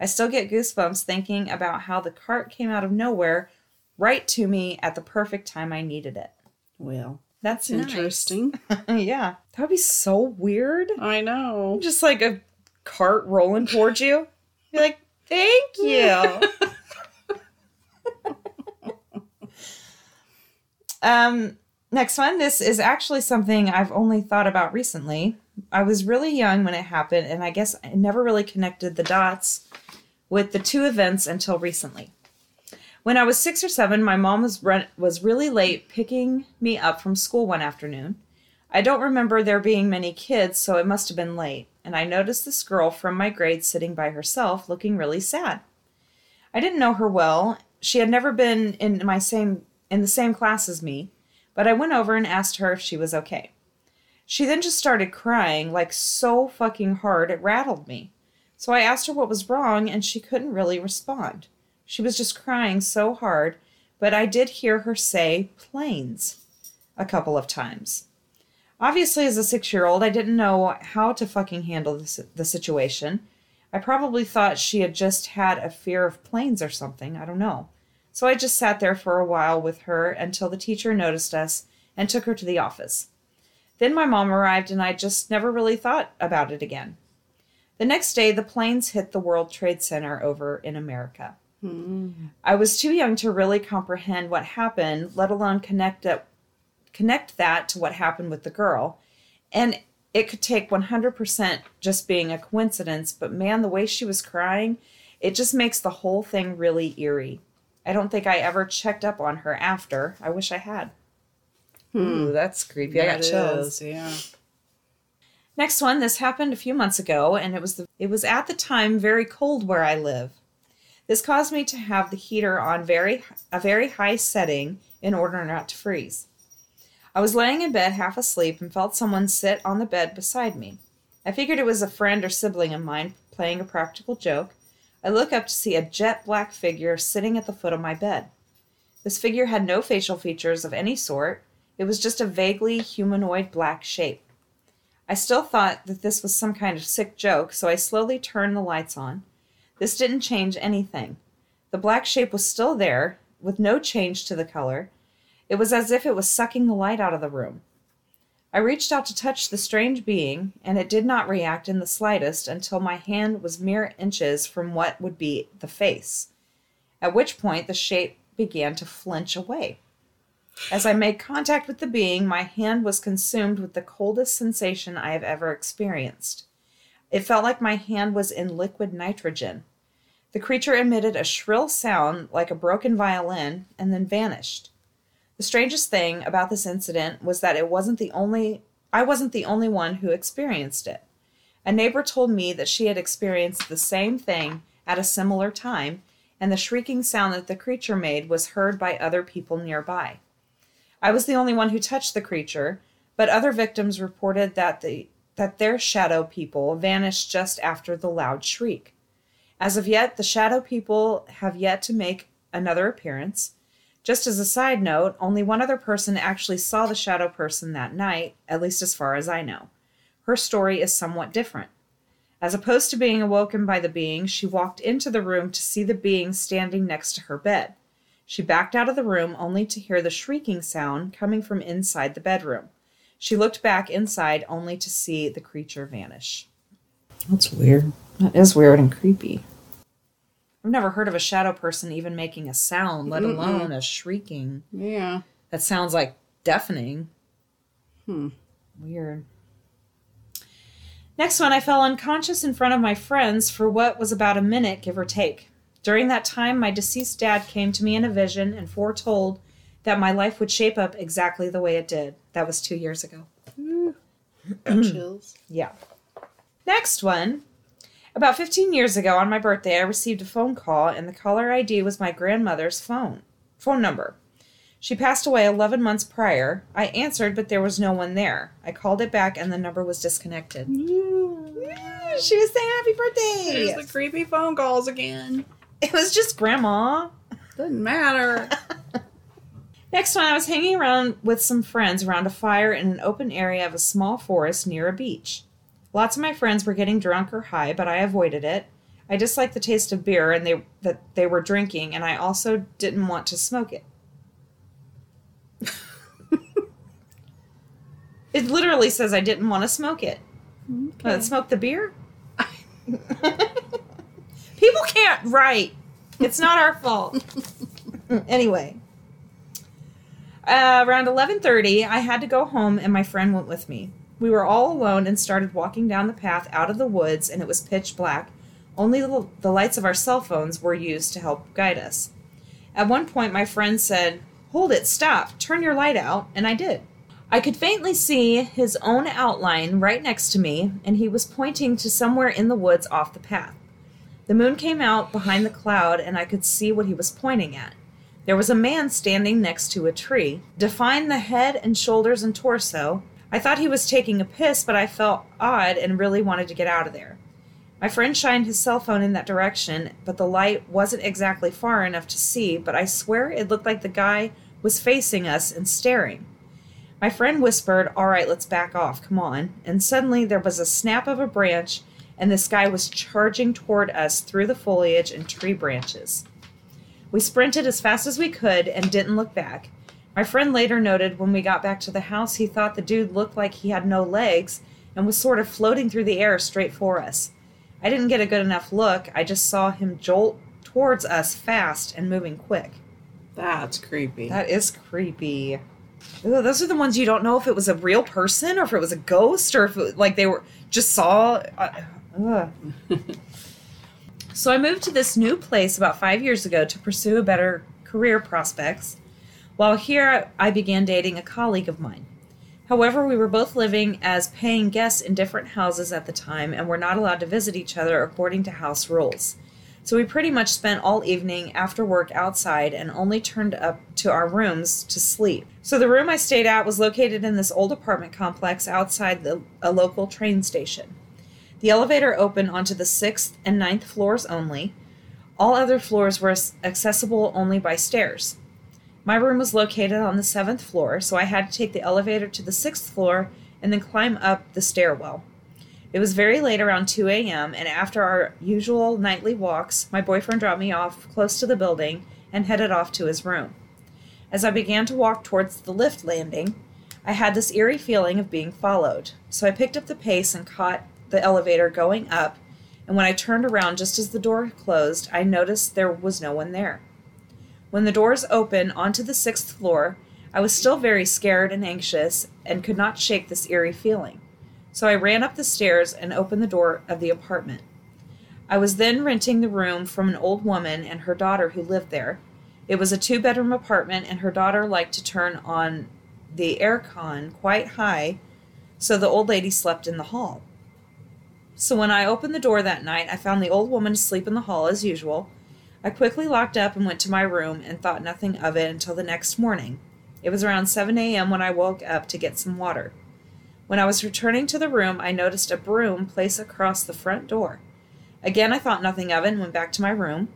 I still get goosebumps thinking about how the cart came out of nowhere right to me at the perfect time I needed it. Well, That's nice. interesting. yeah. That would be so weird. I know. Just like a cart rolling towards you. You're like, thank you. um, next one. This is actually something I've only thought about recently. I was really young when it happened, and I guess I never really connected the dots with the two events until recently. When I was six or seven, my mom was run- was really late picking me up from school one afternoon. I don't remember there being many kids, so it must have been late, and I noticed this girl from my grade sitting by herself, looking really sad. I didn't know her well. She had never been in my same in the same class as me, but I went over and asked her if she was okay. She then just started crying like so fucking hard it rattled me. So I asked her what was wrong, and she couldn't really respond. She was just crying so hard, but I did hear her say planes a couple of times. Obviously, as a six year old, I didn't know how to fucking handle this, the situation. I probably thought she had just had a fear of planes or something. I don't know. So I just sat there for a while with her until the teacher noticed us and took her to the office. Then my mom arrived, and I just never really thought about it again. The next day, the planes hit the World Trade Center over in America. Hmm. I was too young to really comprehend what happened, let alone connect it, connect that to what happened with the girl. And it could take 100% just being a coincidence, but man, the way she was crying, it just makes the whole thing really eerie. I don't think I ever checked up on her after. I wish I had. Hmm. Ooh, that's creepy. I got That chills. is, yeah. Next one, this happened a few months ago, and it was the, it was at the time very cold where I live. This caused me to have the heater on very a very high setting in order not to freeze. I was laying in bed half asleep and felt someone sit on the bed beside me. I figured it was a friend or sibling of mine playing a practical joke. I look up to see a jet black figure sitting at the foot of my bed. This figure had no facial features of any sort. It was just a vaguely humanoid black shape. I still thought that this was some kind of sick joke, so I slowly turned the lights on. This didn't change anything. The black shape was still there, with no change to the color. It was as if it was sucking the light out of the room. I reached out to touch the strange being, and it did not react in the slightest until my hand was mere inches from what would be the face, at which point the shape began to flinch away. As I made contact with the being, my hand was consumed with the coldest sensation I have ever experienced. It felt like my hand was in liquid nitrogen. The creature emitted a shrill sound like a broken violin and then vanished. The strangest thing about this incident was that it wasn't the only I wasn't the only one who experienced it. A neighbor told me that she had experienced the same thing at a similar time, and the shrieking sound that the creature made was heard by other people nearby. I was the only one who touched the creature, but other victims reported that the that their shadow people vanished just after the loud shriek. As of yet, the shadow people have yet to make another appearance. Just as a side note, only one other person actually saw the shadow person that night, at least as far as I know. Her story is somewhat different. As opposed to being awoken by the being, she walked into the room to see the being standing next to her bed. She backed out of the room only to hear the shrieking sound coming from inside the bedroom. She looked back inside only to see the creature vanish. That's weird. That is weird and creepy. I've never heard of a shadow person even making a sound, let alone a shrieking. Yeah. That sounds like deafening. Hmm. Weird. Next one, I fell unconscious in front of my friends for what was about a minute, give or take. During that time, my deceased dad came to me in a vision and foretold that my life would shape up exactly the way it did. That was two years ago. Chills. Yeah. Next one. About 15 years ago on my birthday, I received a phone call, and the caller ID was my grandmother's phone phone number. She passed away 11 months prior. I answered, but there was no one there. I called it back, and the number was disconnected. She was saying happy birthday. There's the creepy phone calls again. It was just grandma. Doesn't matter. Next one, I was hanging around with some friends around a fire in an open area of a small forest near a beach. Lots of my friends were getting drunk or high, but I avoided it. I disliked the taste of beer and they that they were drinking, and I also didn't want to smoke it. it literally says I didn't want to smoke it. Uh, smoke the beer? People can't write. It's not our fault. anyway. Uh, around 11:30, I had to go home and my friend went with me. We were all alone and started walking down the path out of the woods and it was pitch black. Only the, the lights of our cell phones were used to help guide us. At one point my friend said, "Hold it, stop. Turn your light out." And I did. I could faintly see his own outline right next to me and he was pointing to somewhere in the woods off the path. The moon came out behind the cloud and I could see what he was pointing at. There was a man standing next to a tree. Defined the head and shoulders and torso. I thought he was taking a piss, but I felt odd and really wanted to get out of there. My friend shined his cell phone in that direction, but the light wasn't exactly far enough to see, but I swear it looked like the guy was facing us and staring. My friend whispered, All right, let's back off, come on. And suddenly there was a snap of a branch, and the guy was charging toward us through the foliage and tree branches. We sprinted as fast as we could and didn't look back. My friend later noted when we got back to the house, he thought the dude looked like he had no legs and was sort of floating through the air straight for us. I didn't get a good enough look, I just saw him jolt towards us fast and moving quick. That's creepy. That is creepy. Ooh, those are the ones you don't know if it was a real person or if it was a ghost or if it, like they were just saw. Uh. so I moved to this new place about five years ago to pursue better career prospects. While here, I began dating a colleague of mine. However, we were both living as paying guests in different houses at the time and were not allowed to visit each other according to house rules. So we pretty much spent all evening after work outside and only turned up to our rooms to sleep. So the room I stayed at was located in this old apartment complex outside the, a local train station. The elevator opened onto the sixth and ninth floors only. All other floors were accessible only by stairs. My room was located on the seventh floor, so I had to take the elevator to the sixth floor and then climb up the stairwell. It was very late, around 2 a.m., and after our usual nightly walks, my boyfriend dropped me off close to the building and headed off to his room. As I began to walk towards the lift landing, I had this eerie feeling of being followed. So I picked up the pace and caught the elevator going up, and when I turned around just as the door closed, I noticed there was no one there. When the doors opened onto the sixth floor, I was still very scared and anxious and could not shake this eerie feeling. So I ran up the stairs and opened the door of the apartment. I was then renting the room from an old woman and her daughter who lived there. It was a two bedroom apartment, and her daughter liked to turn on the aircon quite high, so the old lady slept in the hall. So when I opened the door that night, I found the old woman asleep in the hall as usual. I quickly locked up and went to my room and thought nothing of it until the next morning. It was around 7 a.m. when I woke up to get some water. When I was returning to the room, I noticed a broom placed across the front door. Again, I thought nothing of it and went back to my room.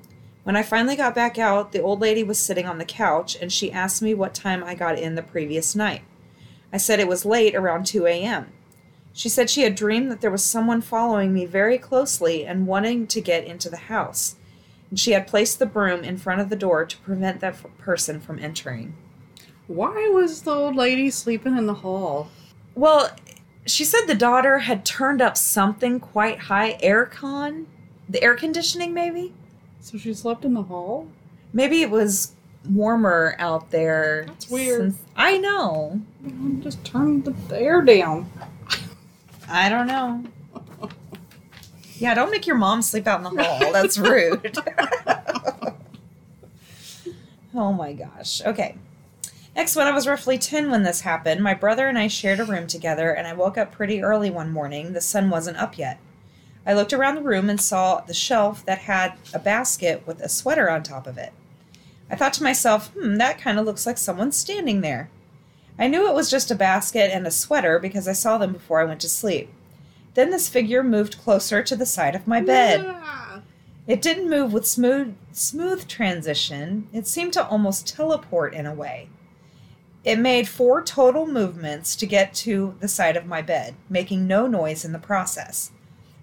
When I finally got back out, the old lady was sitting on the couch and she asked me what time I got in the previous night. I said it was late, around 2 a.m. She said she had dreamed that there was someone following me very closely and wanting to get into the house, and she had placed the broom in front of the door to prevent that f- person from entering. Why was the old lady sleeping in the hall? Well, she said the daughter had turned up something quite high, aircon, the air conditioning maybe. So she slept in the hall? Maybe it was warmer out there. That's weird. since- I know. Just turn the air down. I don't know. Yeah, don't make your mom sleep out in the hall. That's rude. oh my gosh. Okay. Next, when I was roughly 10 when this happened, my brother and I shared a room together, and I woke up pretty early one morning. The sun wasn't up yet. I looked around the room and saw the shelf that had a basket with a sweater on top of it. I thought to myself, hmm, that kind of looks like someone standing there. I knew it was just a basket and a sweater because I saw them before I went to sleep. Then this figure moved closer to the side of my bed. Ah. It didn't move with smooth smooth transition. It seemed to almost teleport in a way. It made four total movements to get to the side of my bed, making no noise in the process.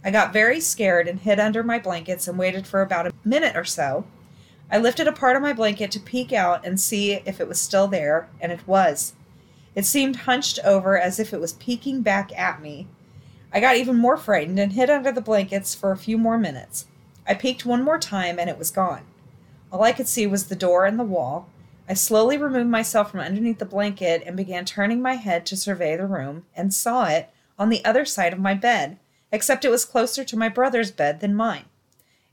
I got very scared and hid under my blankets and waited for about a minute or so. I lifted a part of my blanket to peek out and see if it was still there, and it was. It seemed hunched over as if it was peeking back at me. I got even more frightened and hid under the blankets for a few more minutes. I peeked one more time and it was gone. All I could see was the door and the wall. I slowly removed myself from underneath the blanket and began turning my head to survey the room and saw it on the other side of my bed, except it was closer to my brother's bed than mine.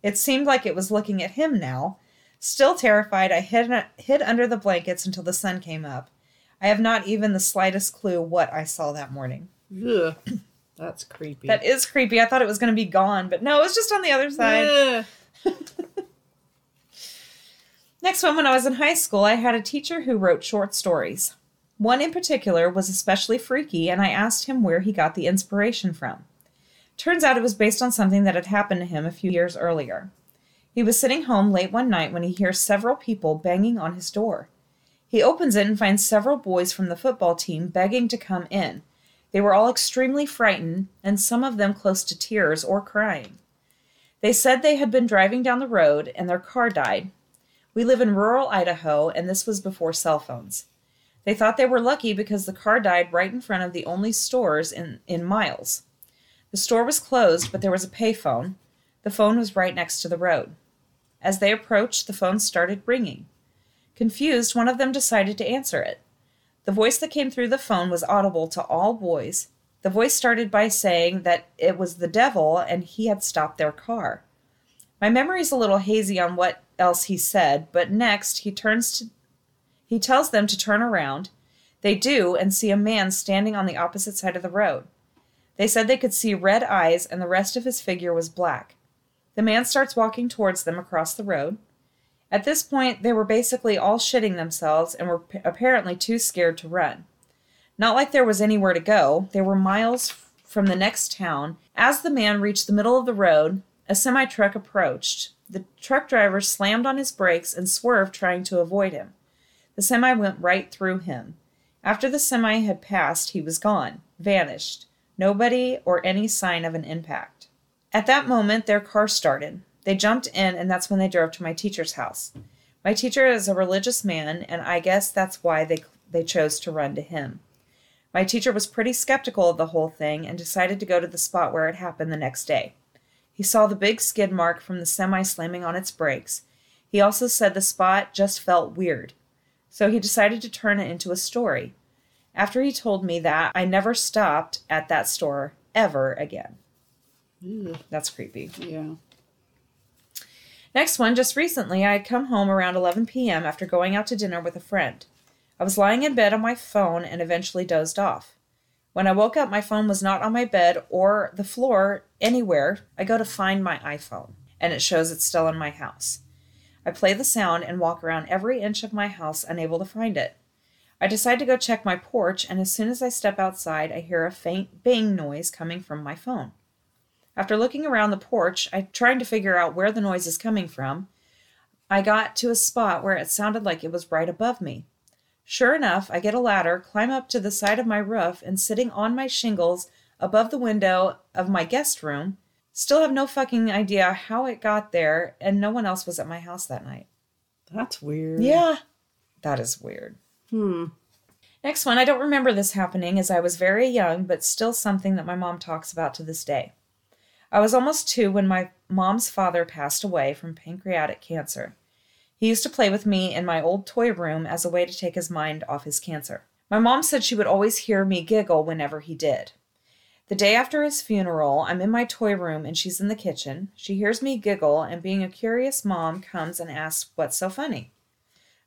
It seemed like it was looking at him now. Still terrified, I hid, hid under the blankets until the sun came up. I have not even the slightest clue what I saw that morning. Ugh. That's creepy. That is creepy. I thought it was going to be gone, but no, it was just on the other side. Next one, when I was in high school, I had a teacher who wrote short stories. One in particular was especially freaky, and I asked him where he got the inspiration from. Turns out it was based on something that had happened to him a few years earlier. He was sitting home late one night when he hears several people banging on his door. He opens it and finds several boys from the football team begging to come in. They were all extremely frightened, and some of them close to tears or crying. They said they had been driving down the road and their car died. We live in rural Idaho, and this was before cell phones. They thought they were lucky because the car died right in front of the only stores in, in miles. The store was closed, but there was a payphone. The phone was right next to the road. As they approached, the phone started ringing. Confused, one of them decided to answer it. The voice that came through the phone was audible to all boys. The voice started by saying that it was the devil and he had stopped their car. My memory's a little hazy on what else he said, but next he turns to he tells them to turn around. They do and see a man standing on the opposite side of the road. They said they could see red eyes and the rest of his figure was black. The man starts walking towards them across the road. At this point, they were basically all shitting themselves and were p- apparently too scared to run. Not like there was anywhere to go, they were miles from the next town. As the man reached the middle of the road, a semi truck approached. The truck driver slammed on his brakes and swerved, trying to avoid him. The semi went right through him. After the semi had passed, he was gone, vanished. Nobody or any sign of an impact. At that moment, their car started. They jumped in, and that's when they drove to my teacher's house. My teacher is a religious man, and I guess that's why they, they chose to run to him. My teacher was pretty skeptical of the whole thing and decided to go to the spot where it happened the next day. He saw the big skid mark from the semi slamming on its brakes. He also said the spot just felt weird. So he decided to turn it into a story. After he told me that, I never stopped at that store ever again. That's creepy. Yeah. Next one, just recently, I had come home around 11 p.m. after going out to dinner with a friend. I was lying in bed on my phone and eventually dozed off. When I woke up, my phone was not on my bed or the floor anywhere. I go to find my iPhone, and it shows it's still in my house. I play the sound and walk around every inch of my house, unable to find it. I decide to go check my porch, and as soon as I step outside, I hear a faint bang noise coming from my phone. After looking around the porch, I trying to figure out where the noise is coming from. I got to a spot where it sounded like it was right above me. Sure enough, I get a ladder, climb up to the side of my roof, and sitting on my shingles above the window of my guest room, still have no fucking idea how it got there, and no one else was at my house that night. That's weird. Yeah. That is weird. Hmm. Next one, I don't remember this happening as I was very young, but still something that my mom talks about to this day. I was almost two when my mom's father passed away from pancreatic cancer. He used to play with me in my old toy room as a way to take his mind off his cancer. My mom said she would always hear me giggle whenever he did. The day after his funeral, I'm in my toy room and she's in the kitchen. She hears me giggle, and being a curious mom, comes and asks what's so funny.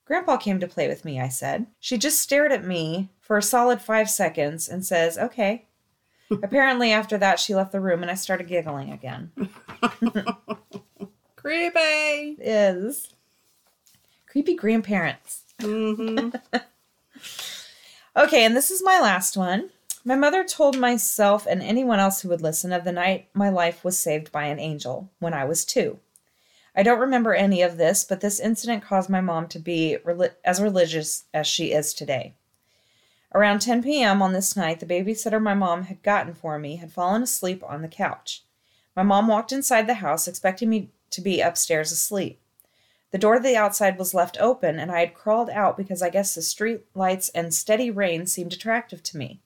Grandpa came to play with me, I said. She just stared at me for a solid five seconds and says, okay. Apparently, after that, she left the room and I started giggling again. Creepy. Is creepy grandparents. Mm-hmm. Okay, and this is my last one. My mother told myself and anyone else who would listen of the night my life was saved by an angel when I was two. I don't remember any of this, but this incident caused my mom to be reli- as religious as she is today. Around 10 p.m. on this night, the babysitter my mom had gotten for me had fallen asleep on the couch. My mom walked inside the house expecting me to be upstairs asleep. The door to the outside was left open, and I had crawled out because I guess the street lights and steady rain seemed attractive to me.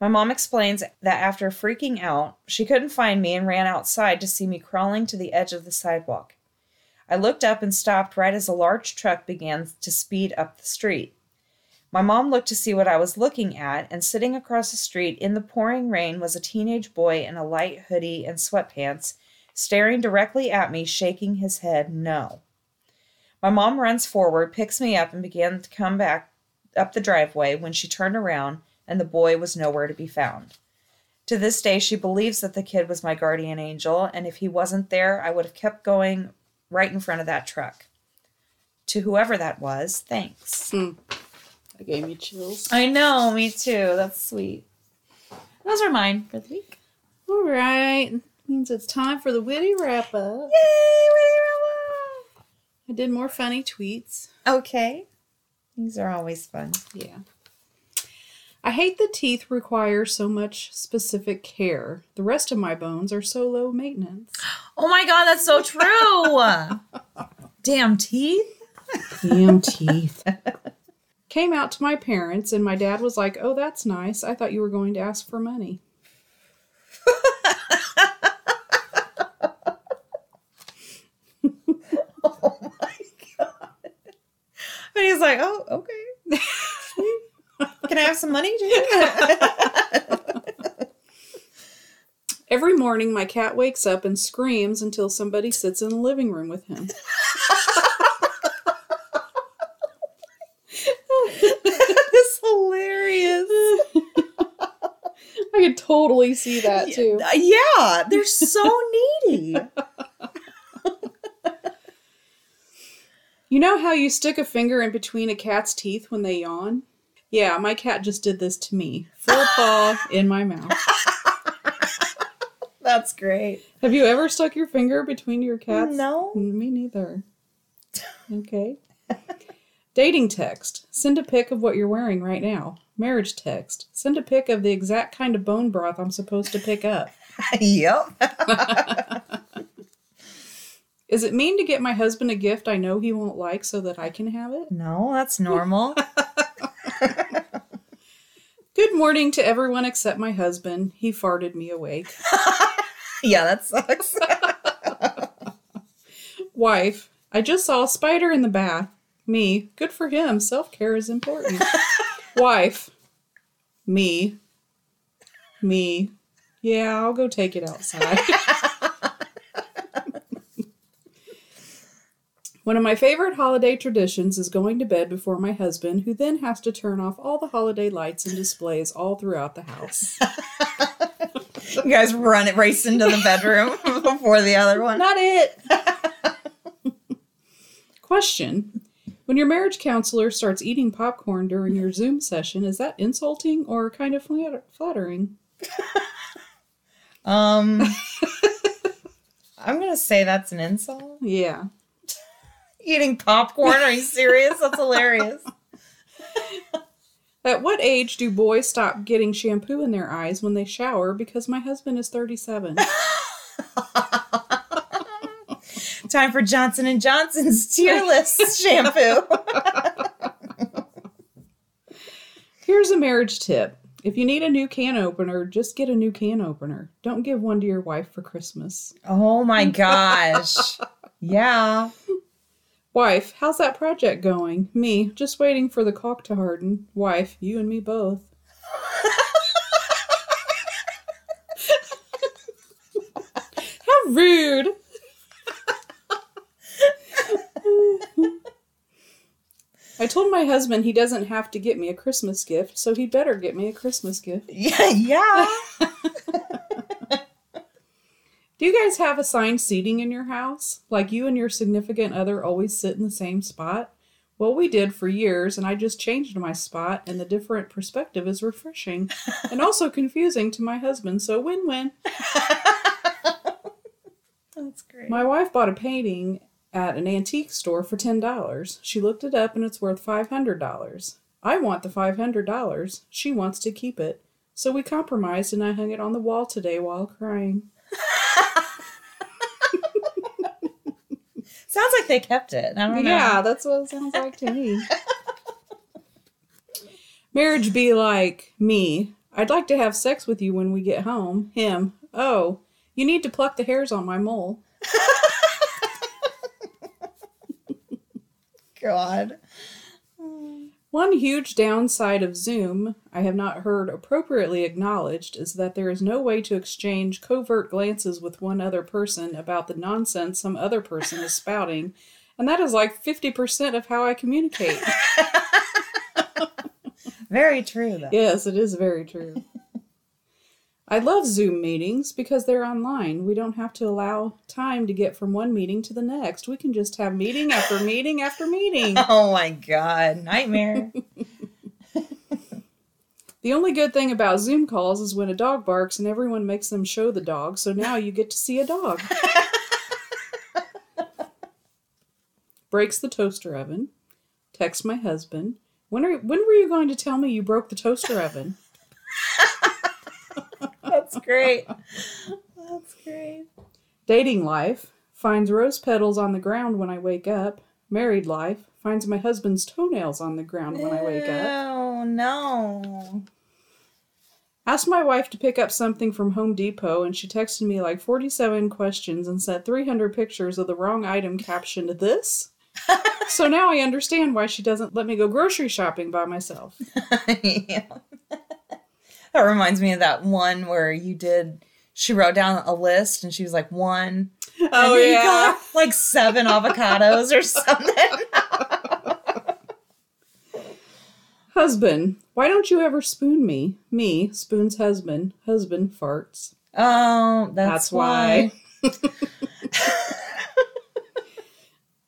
My mom explains that after freaking out, she couldn't find me and ran outside to see me crawling to the edge of the sidewalk. I looked up and stopped right as a large truck began to speed up the street. My mom looked to see what I was looking at, and sitting across the street in the pouring rain was a teenage boy in a light hoodie and sweatpants, staring directly at me, shaking his head no. My mom runs forward, picks me up, and began to come back up the driveway when she turned around and the boy was nowhere to be found. To this day, she believes that the kid was my guardian angel, and if he wasn't there, I would have kept going right in front of that truck. To whoever that was, thanks. Hmm. I gave you chills. I know, me too. That's sweet. Those are mine for the week. All right. Means it's time for the witty wrap up. Yay! witty wrap up! I did more funny tweets. Okay. These are always fun. Yeah. I hate the teeth require so much specific care. The rest of my bones are so low maintenance. Oh my god, that's so true. Damn teeth. Damn teeth. Came out to my parents, and my dad was like, Oh, that's nice. I thought you were going to ask for money. Oh my god. And he's like, oh, okay. Can I have some money? Every morning, my cat wakes up and screams until somebody sits in the living room with him. That's hilarious. I could totally see that too. Yeah, they're so needy. You know how you stick a finger in between a cat's teeth when they yawn? Yeah, my cat just did this to me. Full paw in my mouth. That's great. Have you ever stuck your finger between your cat's? No. Me neither. Okay. Dating text. Send a pic of what you're wearing right now. Marriage text. Send a pic of the exact kind of bone broth I'm supposed to pick up. yep. Is it mean to get my husband a gift I know he won't like so that I can have it? No, that's normal. Good morning to everyone except my husband. He farted me awake. yeah, that sucks. Wife, I just saw a spider in the bath. Me. Good for him. Self care is important. Wife. Me. Me. Yeah, I'll go take it outside. One of my favorite holiday traditions is going to bed before my husband, who then has to turn off all the holiday lights and displays all throughout the house. You guys run it race into the bedroom before the other one. Not it. Question. When your marriage counselor starts eating popcorn during your Zoom session, is that insulting or kind of flatter- flattering? Um, I'm gonna say that's an insult. Yeah. Eating popcorn? Are you serious? That's hilarious. At what age do boys stop getting shampoo in their eyes when they shower? Because my husband is 37. Time for Johnson and Johnson's tearless shampoo. Here's a marriage tip. If you need a new can opener, just get a new can opener. Don't give one to your wife for Christmas. Oh my gosh. Yeah. Wife, how's that project going? Me, just waiting for the caulk to harden. Wife, you and me both. How rude. I told my husband he doesn't have to get me a Christmas gift, so he'd better get me a Christmas gift. Yeah. Yeah. Do you guys have assigned seating in your house? Like you and your significant other always sit in the same spot? Well, we did for years, and I just changed my spot, and the different perspective is refreshing and also confusing to my husband, so win win. That's great. My wife bought a painting at an antique store for $10. She looked it up, and it's worth $500. I want the $500. She wants to keep it. So we compromised, and I hung it on the wall today while crying. Sounds like they kept it. I don't know. Yeah, that's what it sounds like to me. Marriage be like me. I'd like to have sex with you when we get home. Him. Oh, you need to pluck the hairs on my mole. God. One huge downside of Zoom I have not heard appropriately acknowledged is that there is no way to exchange covert glances with one other person about the nonsense some other person is spouting, and that is like 50% of how I communicate. Very true, though. Yes, it is very true. I love Zoom meetings because they're online. We don't have to allow time to get from one meeting to the next. We can just have meeting after meeting after meeting. Oh my God. Nightmare. The only good thing about Zoom calls is when a dog barks and everyone makes them show the dog, so now you get to see a dog. Breaks the toaster oven. Text my husband. When are when were you going to tell me you broke the toaster oven? That's great. That's great. Dating life finds rose petals on the ground when I wake up. Married life finds my husband's toenails on the ground when I wake up. Oh no. Asked my wife to pick up something from Home Depot and she texted me like 47 questions and sent 300 pictures of the wrong item captioned this. so now I understand why she doesn't let me go grocery shopping by myself. yeah. That reminds me of that one where you did. She wrote down a list and she was like one. Oh, you got like seven avocados or something. Husband, why don't you ever spoon me? Me, spoon's husband. Husband farts. Oh, that's, That's why.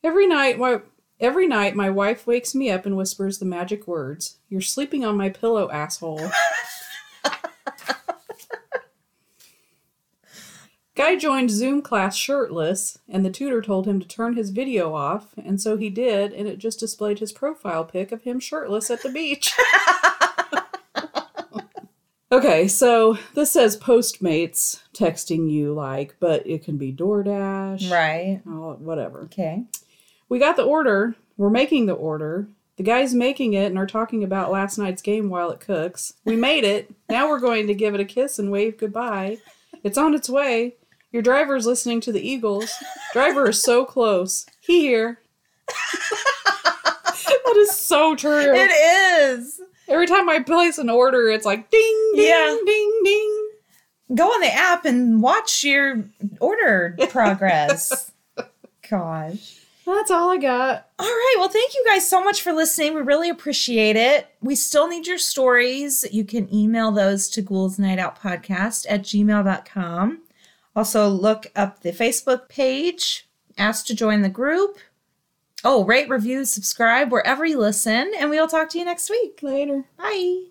Every night, why, every night, my wife wakes me up and whispers the magic words. You're sleeping on my pillow, asshole. Guy joined Zoom class shirtless, and the tutor told him to turn his video off, and so he did, and it just displayed his profile pic of him shirtless at the beach. okay, so this says Postmates texting you, like, but it can be DoorDash. Right. Oh, whatever. Okay. We got the order. We're making the order. The guy's making it and are talking about last night's game while it cooks. We made it. Now we're going to give it a kiss and wave goodbye. It's on its way. Your driver's listening to the Eagles. Driver is so close. He here. is so true. It is. Every time I place an order, it's like ding, ding, Yeah. ding, ding. Go on the app and watch your order progress. Gosh. That's all I got. All right. Well, thank you guys so much for listening. We really appreciate it. We still need your stories. You can email those to ghouls night out podcast at gmail.com. Also, look up the Facebook page, ask to join the group. Oh, rate, review, subscribe wherever you listen, and we'll talk to you next week. Later. Bye.